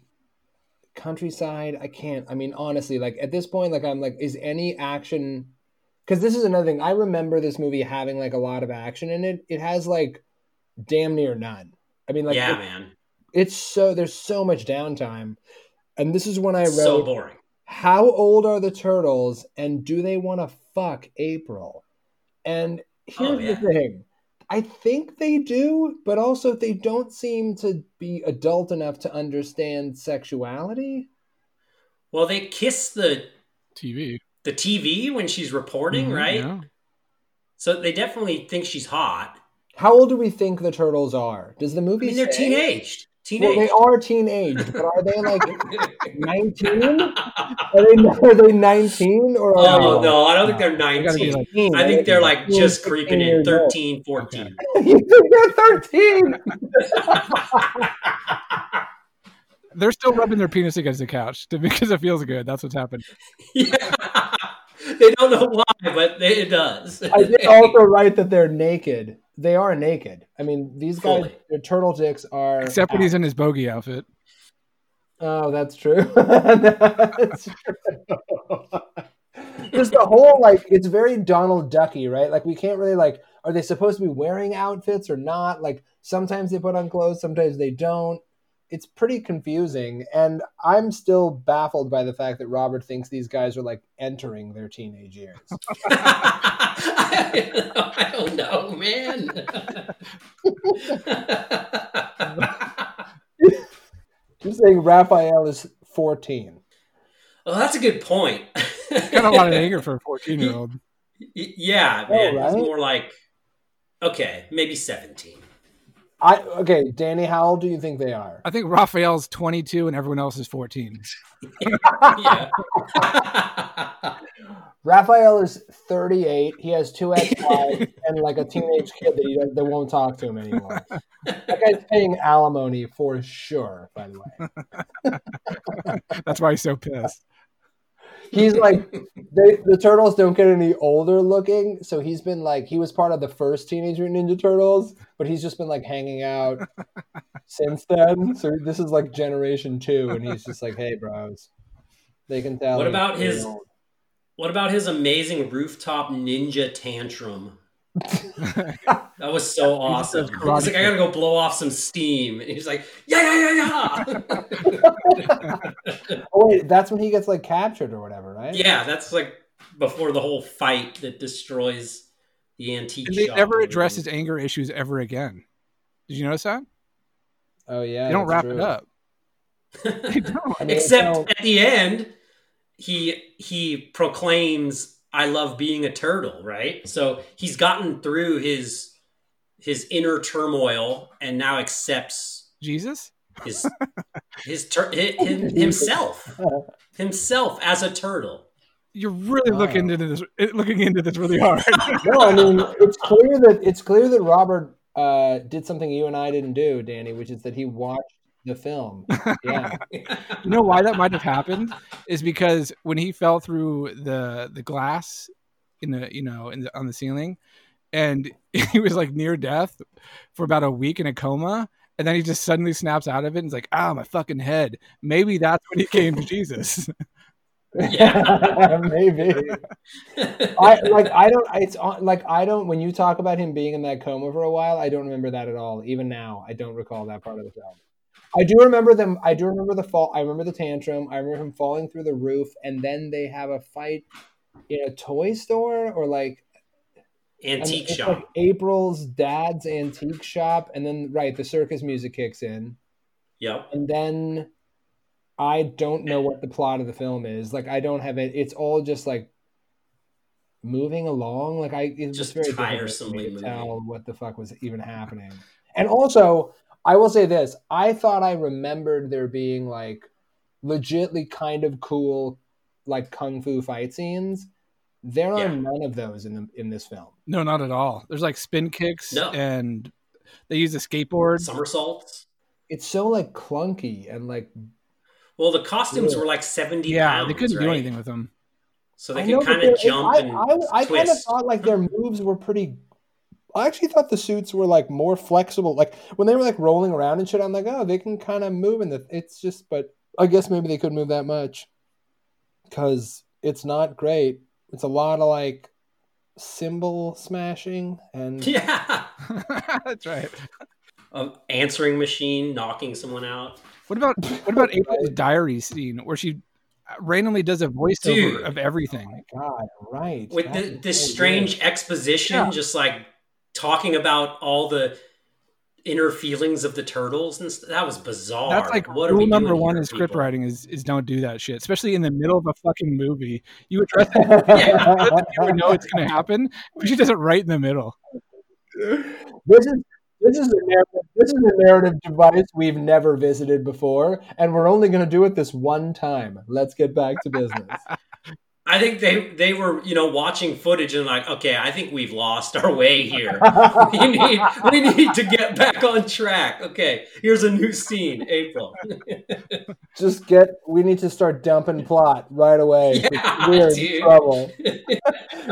countryside. I can't. I mean, honestly, like at this point, like I'm like, is any action? Because this is another thing. I remember this movie having like a lot of action in it. It has like damn near none. I mean, like yeah, it- man, it's so there's so much downtime, and this is when I wrote. so boring. How old are the turtles, and do they want to fuck April? And oh, here's Oh, yeah. the thing. I think they do, but also they don't seem to be adult enough to understand sexuality. Well, they kiss the TV. the TV when she's reporting, Mhm, right? yeah. So they definitely think she's hot. How old do we think the turtles are? Does the I movie mean, they're say? teenaged. Well, they are teenaged, but are they like 19? Are they, are they 19 or are Oh they no, I don't think they're They gotta be 19. like, I think they're like just creeping in years 13, 14. [laughs] you think they're 13? [laughs] They're still rubbing their penis against the couch because it feels good. That's what's happened. [laughs] Yeah. they don't know why, but they, it does. I did also write that they're naked. They are naked. I mean, these guys, Fully. their turtle dicks are. Except when out. he's in his bogey outfit. Oh, that's true. [laughs] that's true. Just the whole like, it's very Donald Ducky, right? Like, we can't really like. Are they supposed to be wearing outfits or not? Like, sometimes they put on clothes, sometimes they don't. It's pretty confusing, and I'm still baffled by the fact that Robert thinks these guys are like entering their teenage years. [laughs] I don't know, man. [laughs] You're saying Raphael is 14. well, that's a good point. Got a lot of [laughs] anger for a 14 year old. Y- Yeah, Oh, man. It's more like okay, maybe 17. I okay, Danny. How old do you think they are? I think Raphael's 22 and everyone else is 14. [laughs] [laughs] Raphael is 38. He has two ex-wives [laughs] and like a teenage kid that he does, that won't talk to him anymore. That guy's paying alimony for sure. By the way, That's why he's so pissed. He's like [laughs] they, the turtles don't get any older looking, so he's been like he was part of the first Teenage Mutant Ninja Turtles, but he's just been like hanging out [laughs] since then. So this is like generation two, and he's just like, hey, bros, they can tell. What about his- old. What about his amazing rooftop ninja tantrum? [laughs] that was so awesome. He's like, I gotta go blow off some steam. And he's like, yeah, yeah, yeah, yeah. [laughs] Oh wait, that's when he gets like captured or whatever, right? yeah, that's like before the whole fight that destroys the antique And they shop. never and address his everything. anger issues ever again. Did you notice that? Oh yeah. they don't that's wrap it true. up. [laughs] They don't. I mean, Except so- at the end, he he proclaims, "I love being a turtle." Right. So he's gotten through his his inner turmoil and now accepts Jesus? his his, tur- hi- him, himself himself as a turtle. You're really looking into this, looking into this really hard. [laughs] no, I mean it's clear that it's clear that Robert uh, did something you and I didn't do, Danny, which is that he watched the film. Yeah, [laughs] you know why that might have happened is because when he fell through the the glass in the you know in the, on the ceiling, and [laughs] he was like near death for about a week in a coma, and then he just suddenly snaps out of it and is like, "Ah, my fucking head." Maybe that's when he came to Jesus. yeah, [laughs] maybe. I like I don't. It's on like I don't. When you talk about him being in that coma for a while, I don't remember that at all. Even now, I don't recall that part of the film. I do remember them. I do remember the fall. I remember the tantrum. I remember him falling through the roof, and then they have a fight in a toy store or like Antique it's shop. like April's dad's antique shop, and then right the circus music kicks in, Yep. and then I don't know what the plot of the film is. Like I don't have it. It's all just like moving along. Like I it's Just very difficult for me tiresomely to tell what the fuck was even happening. And also, I will say this: I thought I remembered there being like legitly kind of cool like kung fu fight scenes. There are Yeah. none of those in the, in this film. no, not at all. There's like spin kicks No. and they use a skateboard. Somersaults. It's so like clunky and like Well, the costumes Yeah. were like seventy. Yeah, pounds, they couldn't do anything with them. So they I could kind of jump I, and I, I kind of thought like their [laughs] moves were pretty. I actually thought the suits were like more flexible. Like when they were like rolling around and shit, I'm like, oh, they can kind of move in the. It's just, but I guess maybe they couldn't move that much because it's not great. It's a lot of like cymbal smashing and [laughs] yeah, [laughs] That's right. a answering machine knocking someone out. What about what about [laughs] April's diary scene where she uh, randomly does a voiceover Dude. of everything? Oh God, right? with the, this so strange exposition, Yeah. just like talking about all the inner feelings of the turtles and st- that was bizarre. That's like what are rule we number one here, in script people? writing is is don't do that shit, especially in the middle of a fucking movie. You address it, weird. you would know it's going to happen, but she does it right in the middle. this is this is a narrative, this is a narrative device we've never visited before, and we're only going to do it this one time. Let's get back to business. [laughs] I think they they were you know watching footage and like okay I think we've lost our way here. [laughs] we need we need to get back on track. Okay, here's a new scene. April. [laughs] Just get. We need to start dumping plot right away. Yeah, we're dude. in trouble. [laughs]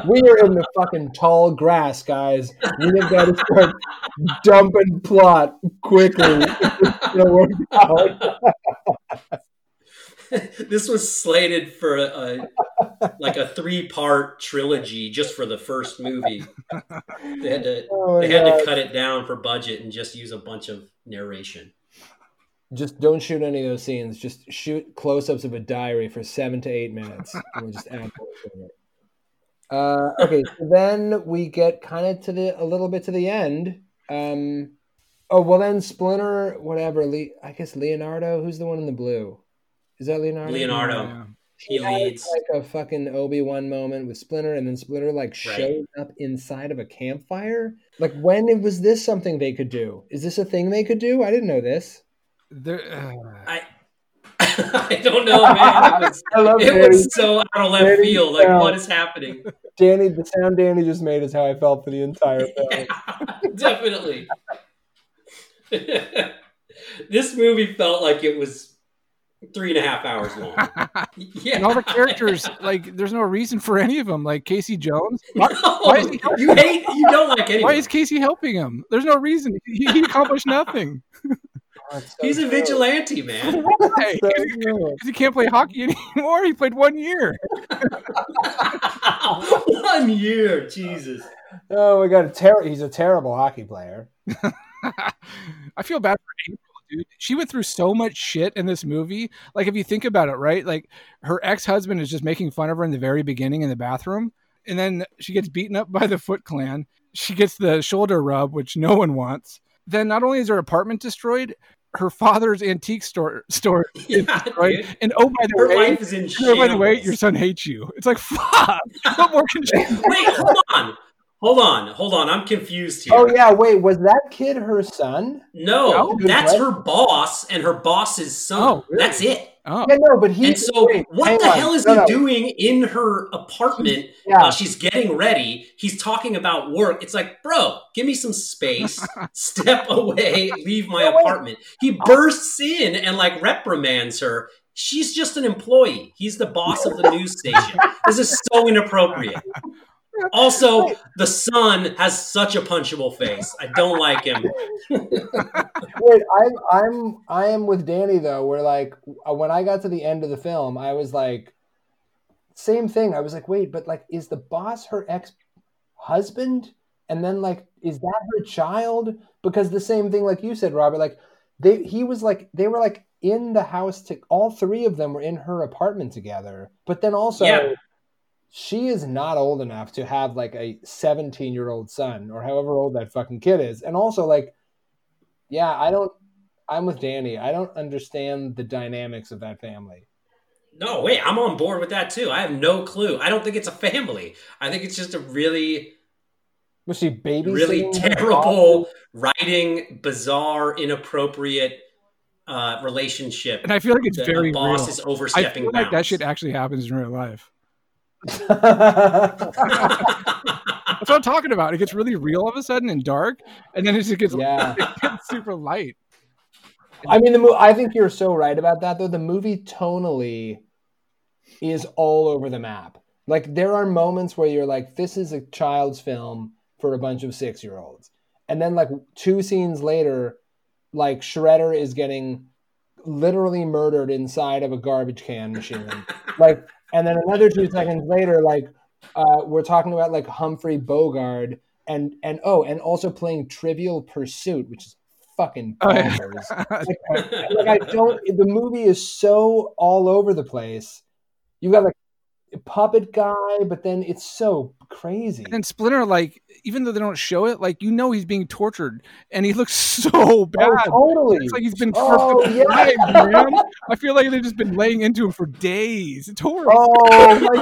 we are in the fucking tall grass, guys. We have got to start dumping plot quickly. It's gonna work out. [laughs] this was slated for a, a like a three part trilogy just for the first movie. They had to [laughs] Oh they had to cut it down for budget and just use a bunch of narration. Just don't shoot any of those scenes. Just shoot close-ups of a diary for seven to eight minutes. And we'll just add it. Uh, okay, so [laughs] then we get kind of to the a little bit to the end. Um, oh well, then Splinter, whatever. Le- I guess Leonardo. Who's the one in the blue? Is that Leonardo? Leonardo. Yeah. He has, leads. like a fucking Obi Wan moment with Splinter, and then Splinter like shows up inside of a campfire. Like, when was this something they could do? Is this a thing they could do? I didn't know this. There, uh, I [laughs] I don't know, man. [laughs] It was, I love it Danny. was so out of left Danny field. Like, Brown. what is happening? Danny, the sound Danny just made is how I felt for the entire [laughs] film. Yeah, definitely. this movie felt like it was three and a half hours long. [laughs] Yeah, and all the characters, like, there's no reason for any of them. Like Casey Jones, [laughs] why, why is he, you hate, you don't like why is Casey helping him? There's no reason. He, he accomplished nothing. [laughs] Oh, so He's a true. vigilante, man. Why? So. Because he can't play hockey anymore. He played one year. One year, Jesus. Oh we got a ter- he's a terrible hockey player. I feel bad for April, dude. She went through so much shit in this movie. Like, if you think about it, right? Like, her ex husband is just making fun of her in the very beginning in the bathroom. And then she gets beaten up by the Foot Clan. She gets the shoulder rub, which no one wants. Then, not only is her apartment destroyed, her father's antique store store [laughs] Yeah, destroyed. dude. And oh, by the Her way, life is in oh, by the way, your son hates you. It's like, [laughs] fuck. What more can she [laughs] Wait, hold on. Hold on, hold on. I'm confused here. Oh yeah, wait, was that kid her son? No, No? That's question. her boss and her boss's son. Oh, really? That's it. Oh, Yeah, no, but he. And so, wait, what the on. hell is No, he no. doing in her apartment Yeah. while she's getting ready? He's talking about work. It's like, bro, give me some space. [laughs] Step away. Leave my No, apartment. He bursts in and like reprimands her. She's just an employee. He's the boss of the news station. This is so inappropriate. [laughs] Also, the son has such a punchable face. I don't like him. [laughs] Wait, I'm I'm I am with Danny though. Where like uh, when I got to the end of the film, I was like, same thing. I was like, wait, but like, is the boss her ex husband? And then like, is that her child? Because the same thing, like you said, Robert. Like they, he was like, they were like in the house. To all three of them were in her apartment together. But then also. Yeah. She is not old enough to have like a 17 year old son or however old that fucking kid is. And also, like, yeah, I don't. I'm with Danny. I don't understand the dynamics of that family. No, wait, I'm on board with that too. I have no clue. I don't think it's a family. I think it's just a really, Was she babysitting? really terrible, writing, bizarre, inappropriate uh, relationship. and I feel like it's The very boss real. is I overstepping feel like that bounds. shit actually happens in real life. Dog? [laughs] That's what I'm talking about. It gets really real all of a sudden and dark, and then it just gets, Yeah. [laughs] it gets super light. I mean, the mo- I think you're so right about that, though. The movie tonally is all over the map. Like, there are moments where you're like, this is a child's film for a bunch of six year olds. And then, like, two scenes later, like, Shredder is getting literally murdered inside of a garbage can machine. [laughs] like, and then another two seconds later, like, uh, we're talking about like Humphrey Bogart and and oh, and also playing Trivial Pursuit, which is fucking Oh, yeah. bonkers. like, like, I don't. The movie is so all over the place. You got like a puppet guy, but then it's so crazy. And Splinter, like, even though they don't show it, like you know he's being tortured, and he looks [laughs] so bad. Oh, totally. It's like he's been Oh, fucking yeah. [laughs] live, man. I feel like they've just been laying into him for days. It's horrible. Oh my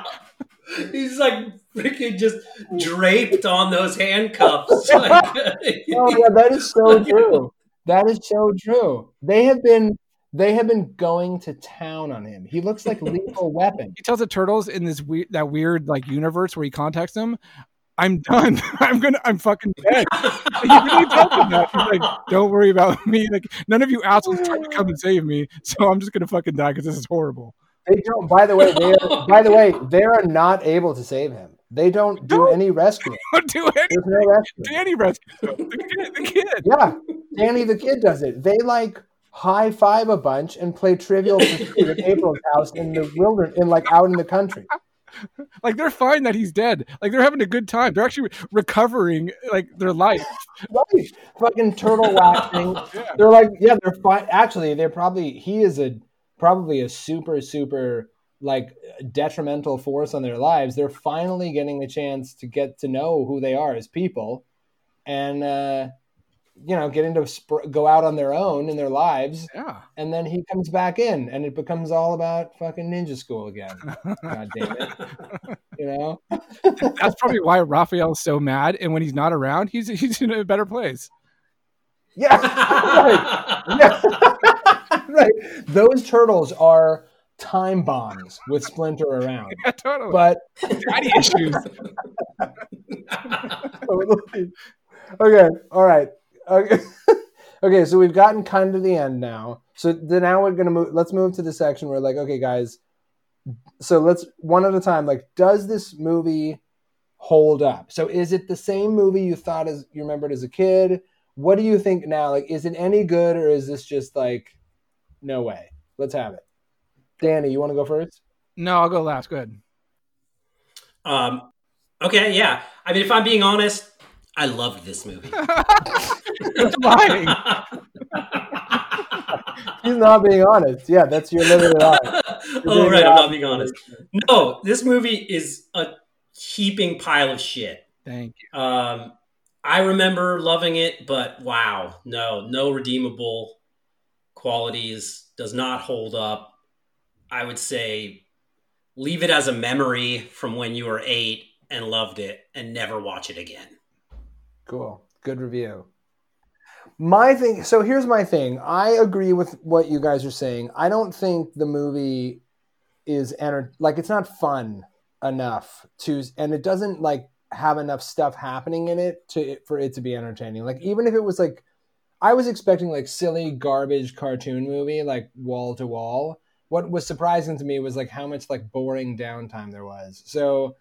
god! [laughs] He's like freaking just draped on those handcuffs. Like, Oh yeah, that is so true. That is so true. They have been they have been going to town on him. He looks like [laughs] Lethal Weapon. He tells the turtles in this weird, that weird like universe where he contacts them. I'm done. [laughs] I'm gonna. I'm fucking dead. [laughs] he really tells them that. He's like, "Don't worry about me. Like, none of you assholes tried to come and save me, so I'm just gonna fucking die because this is horrible." They don't. By the way, they are, by the way, they are not able to save him. They don't do any rescue. Don't do. There's no rescue. Danny rescues him. The kid. The kid. Yeah, Danny the kid does it. They like high five a bunch and play Trivial [laughs] Pursuit at April's house in the wilderness, in like out in the country. [laughs] Like they're fine that he's dead. Like they're having a good time. They're actually recovering like their life. [laughs] Right, fucking turtle waxing. They're like, yeah, they're fine. Actually, they're probably he is a probably a super super like detrimental force on their lives. They're finally getting the chance to get to know who they are as people, and uh, you know, getting to sp- go out on their own in their lives. Yeah. And then he comes back in, and it becomes all about fucking ninja school again. God damn it! [laughs] You know. That's probably why Raphael's so mad. And when he's not around, he's he's in a better place. Yeah. [laughs] right. Yeah. [laughs] right. Those turtles are time bombs with Splinter around. Yeah, totally. But Daddy issues. okay, all right. Okay. [laughs] okay, so we've gotten kind of the end now. So then now we're gonna move let's move to the section where like, okay, guys, so let's one at a time, like, does this movie hold up? So is it the same movie you thought as you remembered as a kid? What do you think now? Like, is it any good or is this just like no way? Let's have it. Danny, you want to go first? No, I'll go last. Go ahead. Um, okay, yeah. I mean, if I'm being honest, I loved this movie. [laughs] That's lying. [laughs] He's not being honest. Yeah, that's your limited [laughs] eye. oh, right. I'm not being honest. No, this movie is a heaping pile of shit. Thank you. Um, I remember loving it, but wow, no, no redeemable qualities. Does not hold up. I would say leave it as a memory from when you were eight and loved it and never watch it again. Cool. Good review. My thing. So here's my thing. I agree with what you guys are saying. I don't think the movie is enter like it's not fun enough to, and it doesn't like have enough stuff happening in it to for it to be entertaining. Like even if it was like, I was expecting like silly garbage cartoon movie like wall to wall. What was surprising to me was like how much like boring downtime there was. So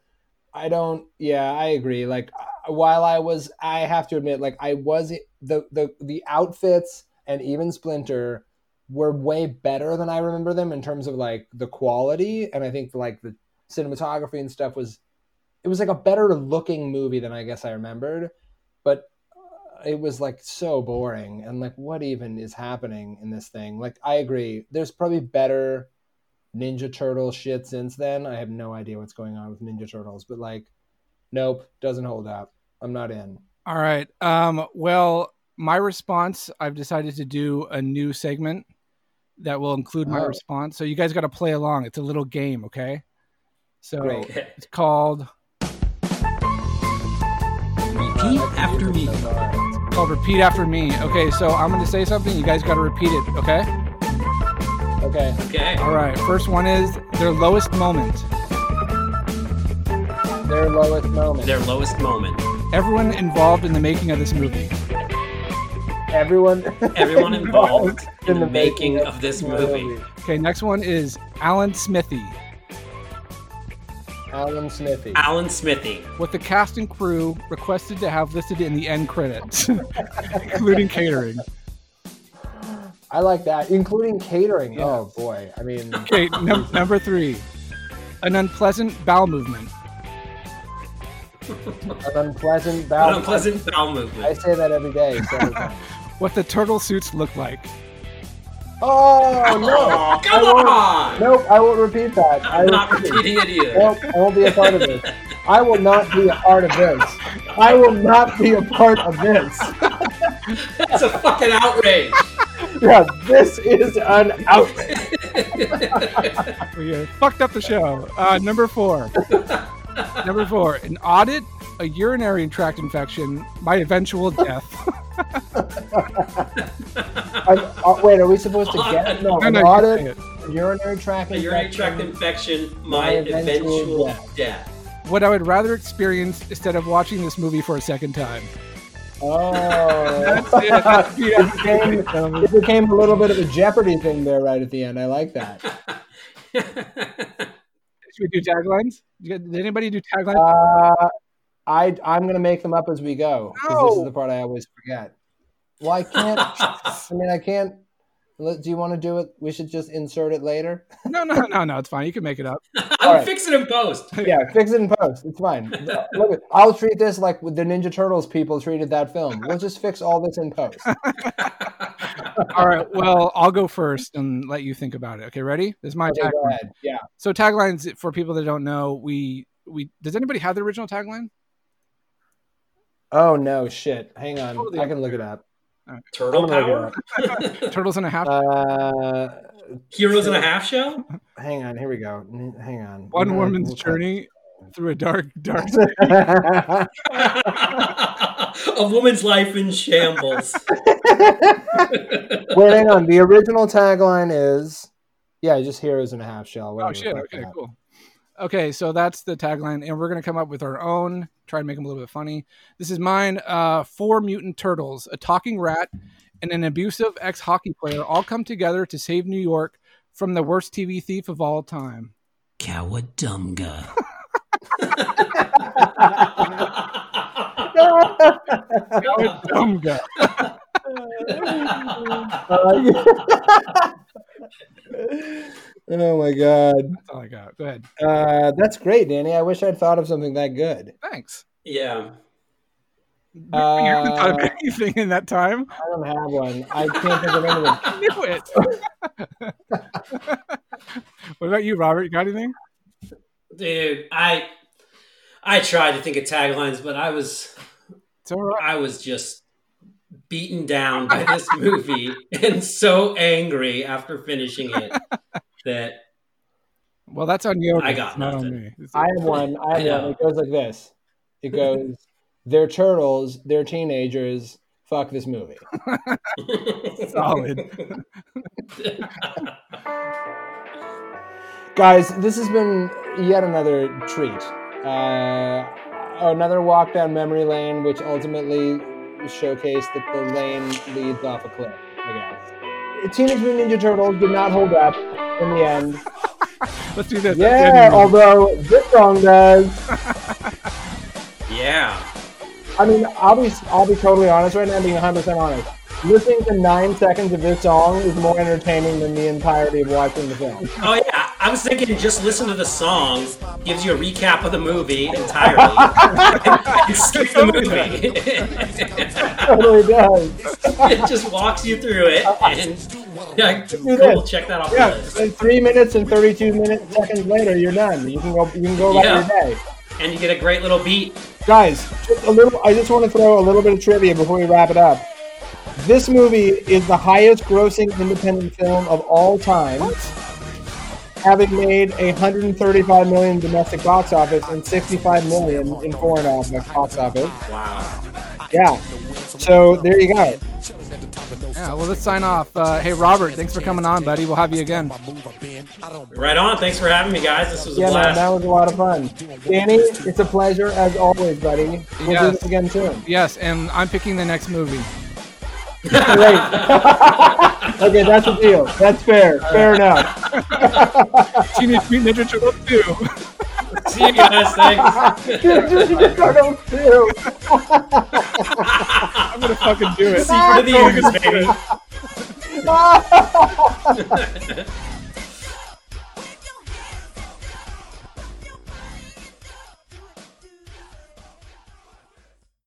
I don't. Yeah, I agree. Like while I was, I have to admit, like I was the the the outfits and even Splinter were way better than I remember them in terms of like the quality, and I think like the cinematography and stuff was it was like a better looking movie than I guess I remembered, but uh, it was like so boring and like what even is happening in this thing? Like I agree, there's probably better Ninja Turtle shit since then. I have no idea what's going on with Ninja Turtles, but like, nope, doesn't hold up. I'm not in. All right. Um, well, my response, I've decided to do a new segment that will include my Oh. response. So you guys got to play along. It's a little game, okay? So Great. it's called Repeat after me. called repeat after me. Okay, so I'm going to say something. You guys got to repeat it, okay? Okay. Okay. All right. First one is their lowest moment. Their lowest moment. Their lowest moment. Everyone involved in the making of this movie. Everyone. Everyone [laughs] involved in the making of this movie. Okay, next one is Alan Smithee. Alan Smithee. Alan Smithee. What the cast and crew requested to have listed in the end credits, [laughs] including catering. I like that, including catering. Oh boy, I mean, Okay, num- [laughs] number three, an unpleasant bowel movement. an unpleasant bowel. An unpleasant bowel movement. I say that every day. several times. What the turtle suits look like. Oh no! [laughs] Come I won't- on! Nope, I won't repeat that. I I'm not repeating it either. Nope, I won't be a part of this. I will not be a part of this. I will not be a part of this. That's a fucking outrage. Yeah, this is an outrage. [laughs] We uh, fucked up the show. Uh, number four. [laughs] number four, an audit, a urinary tract infection, my eventual [laughs] death. [laughs] An- uh, wait, are we supposed to get no, No, an no, you audit, it. urinary tract A urinary tract infection? infection, my eventual eventual death. death. what I would rather experience instead of watching this movie for a second time. Oh, That's it. [laughs] That's it, became, it became a little bit of a Jeopardy thing there right at the end. I like that. Should we do taglines? Did anybody do taglines? Uh, I I'm gonna make them up as we go because this is the part I always forget. Well, I can't. [laughs] I mean, I can't. Do you want to do it? We should just insert it later. [laughs] no, no, no, no. It's fine. You can make it up. [laughs] I'll All right. fix it in post. Yeah, fix it in post. It's fine. Look, I'll treat this like the Ninja Turtles people treated that film. We'll just fix all this in post. All right. Well, I'll go first and let you think about it. Okay, ready? This is my Okay, tagline. Yeah. So taglines for people that don't know, we we does anybody have the original tagline? Oh no, shit. Hang on. Totally. I can look it up. Turtle I'm gonna power? [laughs] Turtles and a half. Uh, Heroes in a half show? hang on. Here we go. Hang on. One We'll- woman's we'll- journey through a dark, dark. [laughs] [laughs] a woman's life in shambles. Wait, hang on. The original tagline is, yeah, just heroes in a half shell. Oh shit! Okay, cool. Okay, so that's the tagline, and we're gonna come up with our own. Try and make them a little bit funny. This is mine. Uh, four mutant turtles, a talking rat, and an abusive ex hockey player all come together to save New York from the worst TV thief of all time. Cowabunga. [laughs] Dumb guy. [laughs] [laughs] oh my god. That's all I got. Go ahead. Uh, that's great, Danny. I wish I'd thought of something that good. Thanks. yeah. you haven't thought of Uh, anything in that time. I don't have one. I can't think of anything. [laughs] I knew it. [laughs] what about you, Robert? You got anything? Dude, I I tried to think of taglines, but I was It's all right. I was just beaten down by this movie and so angry after finishing it [laughs] that Well, that's on you. I got It's not on me. I have one. I I have one. It goes like this. It goes, "They're turtles. They're teenagers. Fuck this movie." [laughs] Solid. [laughs] Guys, this has been yet another treat. Uh, another walk down memory lane, which ultimately showcased that the lane leads off a cliff. I guess. Teenage Mutant Ninja Turtles did not hold up in the end. [laughs] Let's do this. Yeah, although this song does. [laughs] yeah. I mean, I'll be I'll be totally honest right now, being 100 percent honest. Listening to nine seconds of this song is more entertaining than the entirety of watching the film. Oh yeah, I was thinking just listen to the songs, gives you a recap of the movie entirely, [laughs] and skip the movie. totally does. it just walks you through it, uh-uh. and yeah, cool. Check that off Yeah, the list. and three minutes and 32 minutes seconds later, you're done. You can go. You can go about Yeah. your day. And you get a great little beat. Guys, a little. I just want to throw a little bit of trivia before we wrap it up. This movie is the highest grossing independent film of all time, having made a 135 million domestic box office and 65 million in foreign off- box office. Wow. Yeah. So there you go. Yeah, well, let's sign off. Uh, hey, Robert, thanks for coming on, buddy. We'll have you again. Right on. Thanks for having me, guys. This was a Yeah, man, that was a lot of fun. Danny, it's a pleasure as always, buddy. We'll do Yes. this again soon. Yes, and I'm picking the next movie. Great. [laughs] okay, that's a deal. That's fair. Fair enough. [laughs] Teenage Mutant Ninja Turtles 2. See you guys. Thanks. Turtles too. Eh? [laughs] I'm gonna fucking do it. Secret of the Ooze, baby.